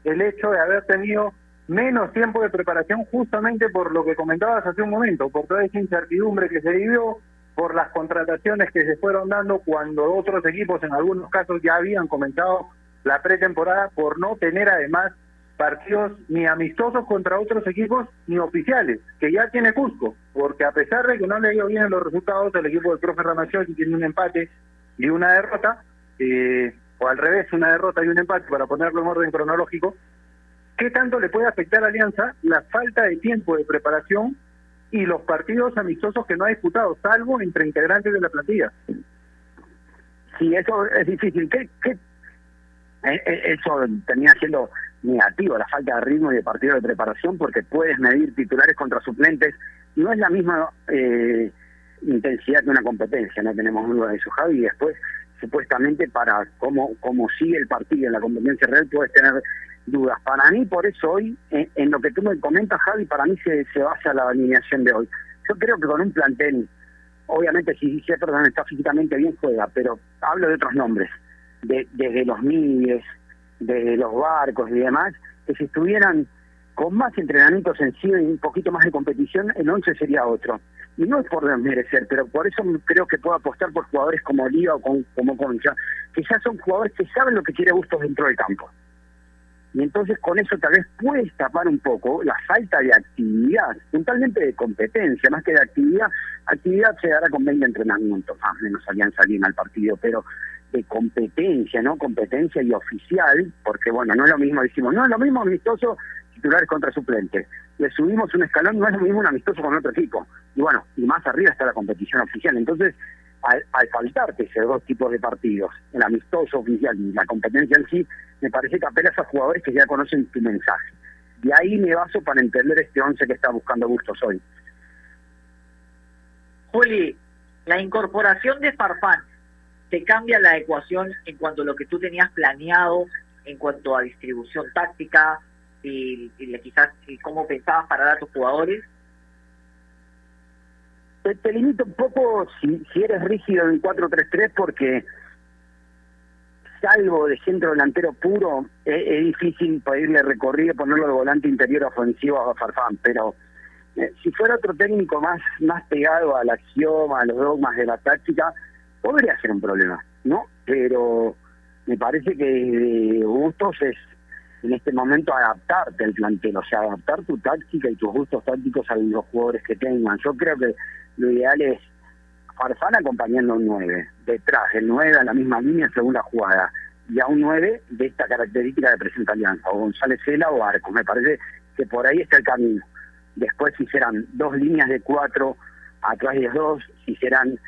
el hecho de haber tenido menos tiempo de preparación justamente por lo que comentabas hace un momento, por toda esa incertidumbre que se vivió, por las contrataciones que se fueron dando cuando otros equipos en algunos casos ya habían comenzado la pretemporada, por no tener además partidos ni amistosos contra otros equipos ni oficiales, que ya tiene Cusco, porque a pesar de que no le dio bien los resultados, el equipo del profe Ramachón tiene un empate y una derrota, eh, o al revés, una derrota y un empate para ponerlo en orden cronológico, ¿qué tanto le puede afectar a Alianza la falta de tiempo de preparación y los partidos amistosos que no ha disputado, salvo entre integrantes de la plantilla? Sí, eso es difícil. ¿Qué, qué? Eso termina siendo negativo, la falta de ritmo y de partido de preparación, porque puedes medir titulares contra suplentes. No es la misma eh, intensidad que una competencia, no tenemos duda de eso, Javi. Y después, supuestamente, para cómo, cómo sigue el partido en la competencia real, puedes tener dudas. Para mí, por eso hoy, en, lo que tú me comentas, Javi, para mí se, se basa la alineación de hoy. Yo creo que con un plantel, obviamente si Jefferson está físicamente bien, juega, pero hablo de otros nombres, de, desde los Mides, desde los barcos y demás, que si estuvieran con más entrenamiento sencillo y un poquito más de competición, el 11 sería otro. Y no es por desmerecer, pero por eso creo que puedo apostar por jugadores como Oliva o como Concha, que ya son jugadores que saben lo que quiere Bustos dentro del campo y entonces con eso tal vez puedes tapar un poco la falta de actividad, totalmente de competencia, más que de actividad, actividad se dará con 20 entrenamientos, más o menos salían salir al partido, pero de competencia, ¿no? Competencia y oficial, porque bueno, no es lo mismo, decimos, no es lo mismo amistoso titulares contra suplentes. Le subimos un escalón, no es lo mismo un amistoso con otro equipo. Y bueno, y más arriba está la competición oficial. Entonces, al, al, faltarte esos dos tipos de partidos, el amistoso oficial y la competencia en sí, me parece que apelas a jugadores que ya conocen tu mensaje. De ahí me baso para entender este once que está buscando Bustos hoy. Juli, la incorporación de Farfán te cambia la ecuación en cuanto a lo que tú tenías planeado en cuanto a distribución táctica y, y quizás cómo pensabas para dar a tus jugadores te, limita un poco si, si eres rígido en 4-3-3 porque salvo de centro delantero puro, es, es difícil pedirle recorrido, ponerlo de volante interior ofensivo a Farfán, pero eh, si fuera otro técnico más, más pegado al axioma, a los dogmas de la táctica, podría ser un problema, ¿no? Pero me parece que de gustos es en este momento adaptarte al plantel, o sea, adaptar tu táctica y tus gustos tácticos a los jugadores que tengan. Yo creo que lo ideal es Farfán acompañando a un 9, detrás del 9 a la misma línea según la jugada, y a un 9 de esta característica de presenta Alianza, o González Cela o Arco. Me parece que por ahí está el camino. Después si serán dos líneas de cuatro, atrás de dos, si serán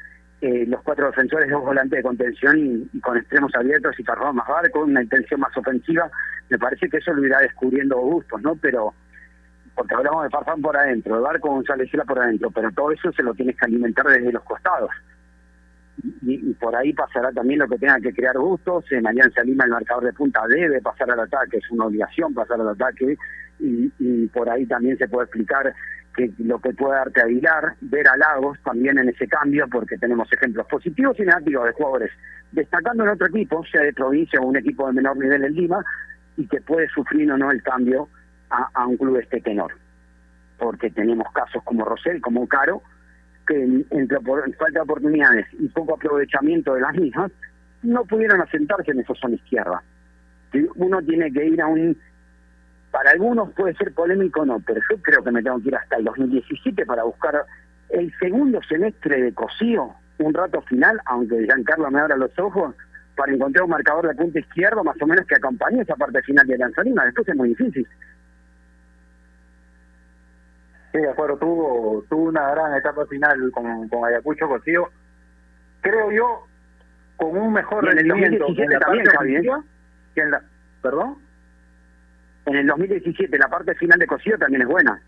eh, los cuatro defensores, dos volantes de contención y, con extremos abiertos y Farfán más Barco, una intención más ofensiva, me parece que eso lo irá descubriendo gustos, ¿no? Pero porque hablamos de Farfán por adentro, de Barco González por adentro, pero todo eso se lo tienes que alimentar desde los costados. Y, por ahí pasará también lo que tenga que crear gustos. En Alianza Lima el marcador de punta debe pasar al ataque, es una obligación pasar al ataque. Y, y por ahí también se puede explicar que lo que puede darte Aguilar, ver a Lagos también en ese cambio, porque tenemos ejemplos positivos y negativos de jugadores destacando en otro equipo, sea de provincia o un equipo de menor nivel en Lima, y que puede sufrir o no el cambio a, un club este tenor. Porque tenemos casos como Rosel, como Caro, que entre falta de oportunidades y poco aprovechamiento de las mismas, no pudieron asentarse en esa zona izquierda. Uno tiene que ir a un... Para algunos puede ser polémico no, pero yo creo que me tengo que ir hasta el 2017 para buscar el segundo semestre de Cosío, un rato final, aunque Giancarlo me abra los ojos, para encontrar un marcador de punta izquierdo más o menos que acompañe esa parte final de Lanzarina. Después es muy difícil. Sí, de acuerdo, tuvo, tuvo una gran etapa final con, con Ayacucho Cosío. Creo yo, con un mejor el rendimiento 2017 en la también, parte Javi, ¿eh? ofensiva que en la... ¿Perdón? En el 2017 la parte final de Cosío también es buena.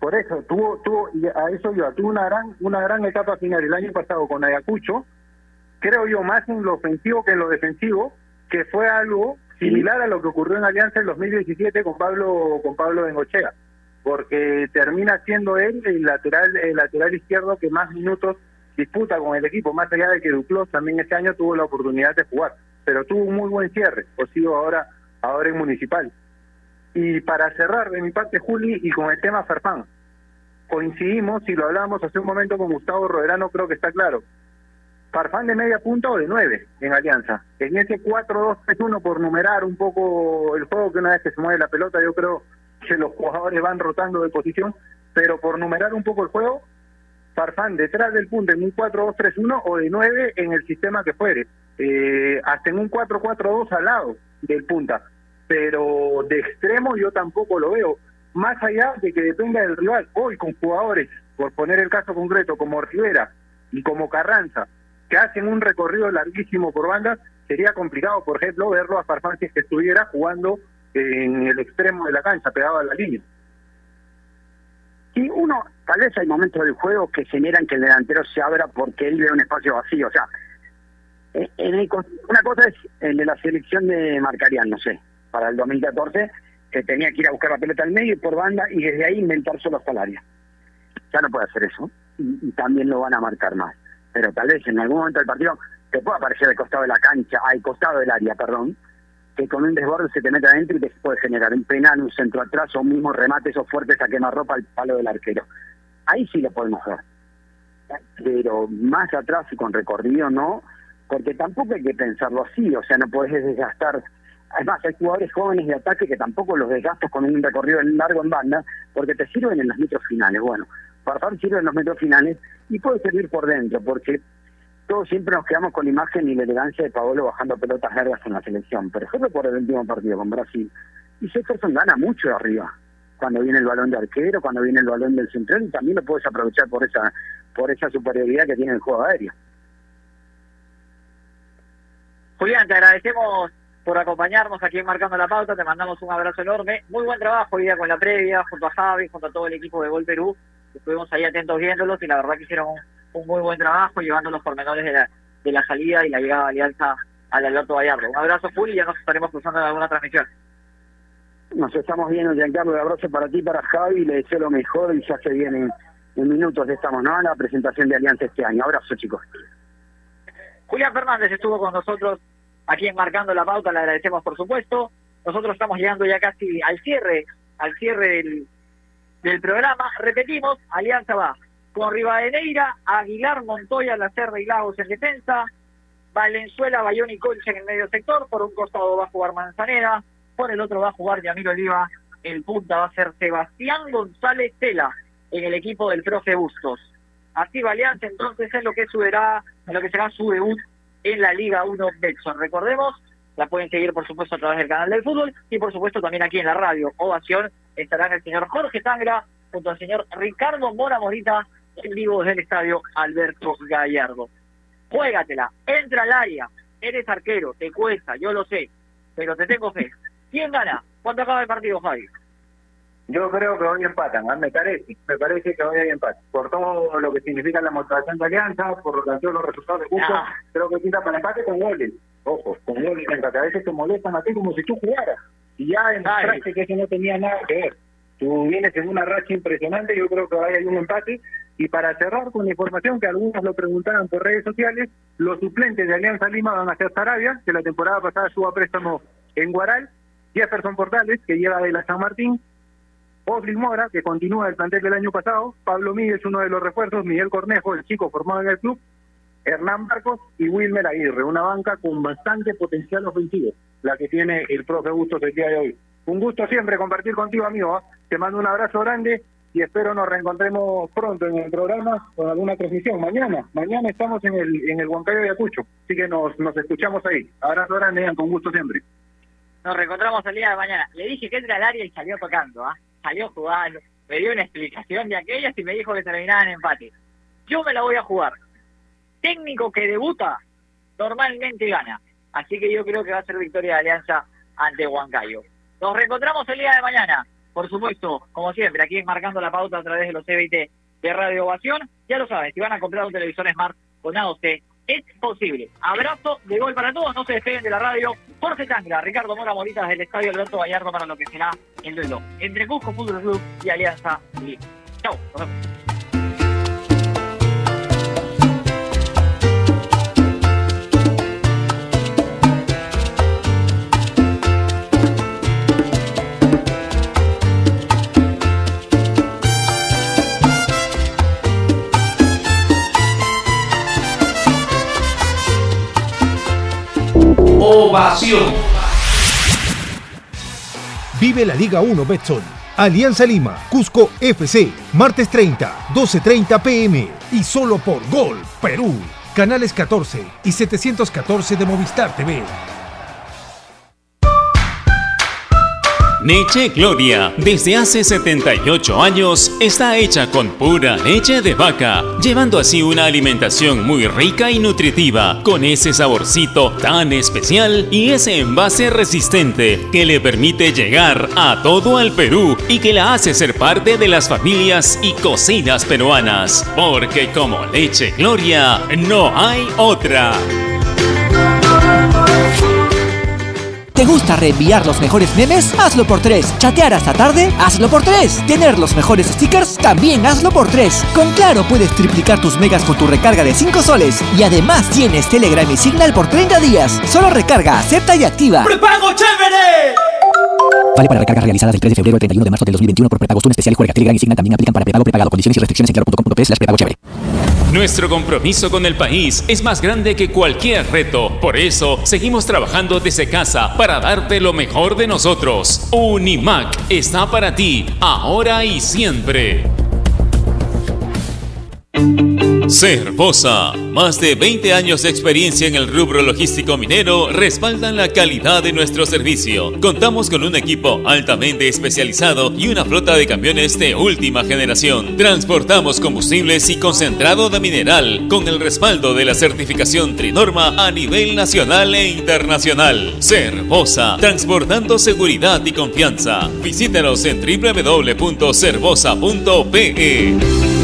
Por eso, tuvo, tuvo, y a eso yo, tuvo una gran, una gran etapa final el año pasado con Ayacucho, creo yo más en lo ofensivo que en lo defensivo, que fue algo similar a lo que ocurrió en Alianza en 2017 con Pablo, con Pablo Bengochea, porque termina siendo él el lateral, el lateral izquierdo que más minutos disputa con el equipo, más allá de que Duclos también este año tuvo la oportunidad de jugar, pero tuvo un muy buen cierre, sigo ahora, ahora en Municipal. Y para cerrar de mi parte, Juli, y con el tema Farfán, coincidimos, y lo hablamos hace un momento con Gustavo Roderano, creo que está claro. Farfán de media punta o de nueve en Alianza. En ese 4-2-3-1, por numerar un poco el juego, que una vez que se mueve la pelota, yo creo que los jugadores van rotando de posición, pero por numerar un poco el juego, Farfán detrás del punto en un 4-2-3-1 o de 9 en el sistema que fuere, eh, hasta en un 4-4-2 al lado del punta, pero de extremo yo tampoco lo veo, más allá de que dependa del rival, hoy con jugadores, por poner el caso concreto, como Rivera y como Carranza, que hacen un recorrido larguísimo por bandas, sería complicado, por ejemplo, verlo a Farfán si es que estuviera jugando en el extremo de la cancha, pegado a la línea. Y uno, tal vez hay momentos del juego que generan que el delantero se abra porque él ve un espacio vacío. O sea, eh, en el una cosa es el de la selección de Marcarian, no sé, para el 2014, que tenía que ir a buscar la pelota al medio y por banda y desde ahí inventar solo salarios. Ya no puede hacer eso y, y también lo van a marcar más. Pero tal vez en algún momento del partido te puede aparecer al costado de la cancha, al costado del área, perdón, que con un desborde se te mete adentro y te puede generar un penal, un centro atrás o un mismo remate esos fuertes a quemarropa al palo del arquero. Ahí sí lo podemos ver. Pero más atrás y con recorrido no, porque tampoco hay que pensarlo así, o sea, no podés desgastar. Además, hay jugadores jóvenes de ataque que tampoco los desgastas con un recorrido largo en banda, porque te sirven en los metros finales. Bueno, Farfán sirve en los metros finales y puede servir por dentro, porque todos siempre nos quedamos con la imagen y la elegancia de Paolo bajando pelotas largas en la selección. Por ejemplo, por el último partido con Brasil. Y Jefferson gana mucho de arriba. Cuando viene el balón de arquero, cuando viene el balón del central, y también lo puedes aprovechar por esa por esa superioridad que tiene el juego aéreo. Julián, te agradecemos por acompañarnos aquí Marcando la Pauta, te mandamos un abrazo enorme. Muy buen trabajo hoy día con la previa, junto a Javi, junto a todo el equipo de Gol Perú. Estuvimos ahí atentos viéndolos y la verdad que hicieron un muy buen trabajo llevando los pormenores de la, de la salida y la llegada de Alianza al Alberto Gallardo. Un abrazo, Juli, y ya nos estaremos cruzando en alguna transmisión. Nos estamos viendo, Giancarlo, un abrazo para ti, para Javi, le deseo lo mejor y ya se viene en minutos estamos, ¿no? En la presentación de Alianza este año. Abrazo, chicos. Julián Fernández estuvo con nosotros aquí enmarcando la pauta, le agradecemos por supuesto. Nosotros estamos llegando ya casi al cierre, al cierre del, del programa. Repetimos, Alianza va con Rivadeneira, Aguilar, Montoya, Lacerda y Lagos en defensa, Valenzuela, Bayón y Concha en el medio sector, por un costado va a jugar Manzanera, por el otro va a jugar Yamiro Oliva, el punta va a ser Sebastián González Tela en el equipo del profe Bustos. Así va Alianza entonces en lo que subirá, lo que será su debut en la Liga 1 Betson. Recordemos, la pueden seguir por supuesto a través del canal del fútbol y por supuesto también aquí en la radio Ovación estarán el señor Jorge Tangra junto al señor Ricardo Mora Morita en vivo desde el estadio Alberto Gallardo. Juégatela, entra al área, eres arquero, te cuesta, yo lo sé, pero te tengo fe. ¿Quién gana? ¿Cuándo acaba el partido, Javi? Yo creo que hoy empatan, ¿ah? me parece, me parece que hoy hay empate. Por todo lo que significa la motivación de Alianza, por todos los resultados de Cusco, Ah. creo que pinta para empate con goles. Ojo, con goles en que a veces te molestan a ti como si tú jugaras. Y ya demostraste que eso no tenía nada que ver. Tú vienes en una racha impresionante, yo creo que hoy hay un empate. Y para cerrar con la información que algunos lo preguntaban por redes sociales, los suplentes de Alianza Lima van a ser Sarabia, que la temporada pasada estuvo a préstamo en Guaral, Jefferson Portales, que llega de la San Martín, Oslin Mora, que continúa el plantel del año pasado, Pablo Miguel, uno de los refuerzos, Miguel Cornejo, el chico formado en el club, Hernán Marcos y Wilmer Aguirre, una banca con bastante potencial ofensivo, la que tiene el profe Bustos el día de hoy. Un gusto siempre compartir contigo, amigo. ¿ah? Te mando un abrazo grande y espero nos reencontremos pronto en el programa con alguna transmisión. Mañana, mañana estamos en el, en el Huancayo de Ayacucho, así que nos, nos escuchamos ahí. Abrazo grande, Ian, con gusto siempre. Nos reencontramos el día de mañana. Le dije que entra al área y salió tocando, ¿ah? Salió jugando, me dio una explicación de aquellas y me dijo que terminaban en empate. Yo me la voy a jugar. Técnico que debuta normalmente gana. Así que yo creo que va a ser victoria de Alianza ante Huancayo. Nos reencontramos el día de mañana. Por supuesto, como siempre, aquí marcando la pauta a través de los CBT de Radio Ovación. Ya lo saben, si van a comprar un televisor Smart con AOC, es posible. Abrazo de gol para todos, no se despeguen de la radio. Jorge Tangra, Ricardo Mora Morita desde el Estadio Alberto Gallardo para lo que será el duelo entre Cusco Fútbol Club y Alianza Lima. Chau, nos vemos. Ovación. Vive la Liga 1 Betson. Alianza Lima, Cusco FC, martes 30, 12.30 pm y solo por Gol, Perú. Canales 14 y 714 de Movistar TV. Leche Gloria, desde hace 78 años, está hecha con pura leche de vaca, llevando así una alimentación muy rica y nutritiva, con ese saborcito tan especial y ese envase resistente que le permite llegar a todo el Perú y que la hace ser parte de las familias y cocinas peruanas, porque como Leche Gloria no hay otra. ¿Te gusta reenviar los mejores memes? Hazlo por 3. ¿Chatear hasta tarde? Hazlo por 3. ¿Tener los mejores stickers? También hazlo por 3. Con Claro puedes triplicar tus megas con tu recarga de 5 soles. Y además tienes Telegram y Signal por 30 días. Solo recarga, acepta y activa. ¡Prepago chévere! Vale para recargas realizadas del 3 de febrero al 31 de marzo del 2021 por prepagos. Un especial juega Telegram y Signal también aplican para prepago prepagado. Condiciones y restricciones en claro.com.p slash prepago chévere. Nuestro compromiso con el país es más grande que cualquier reto. Por eso, seguimos trabajando desde casa para darte lo mejor de nosotros. Unimac está para ti, ahora y siempre. Cervosa, más de 20 años de experiencia en el rubro logístico minero respaldan la calidad de nuestro servicio. Contamos con un equipo altamente especializado y una flota de camiones de última generación. Transportamos combustibles y concentrado de mineral con el respaldo de la certificación Trinorma a nivel nacional e internacional. Cervosa, transportando seguridad y confianza. Visítanos en www.cervosa.pe.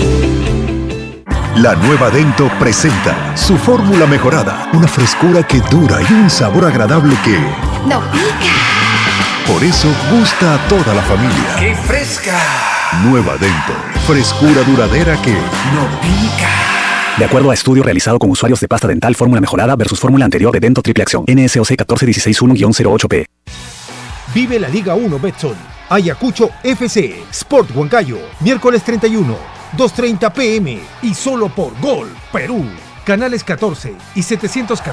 La nueva Dento presenta su fórmula mejorada, una frescura que dura y un sabor agradable que ¡No pica! por eso gusta a toda la familia. ¡Qué fresca! Nueva Dento. Frescura duradera que no pica. De acuerdo a estudio realizado con usuarios de pasta dental fórmula mejorada versus fórmula anterior de Dento Triple Acción, NSOC 14161-08P. Vive la Liga 1 Betson. Ayacucho FC, Sport Huancayo, miércoles 31, 2.30 pm y solo por Gol, Perú. Canales 14 y 714.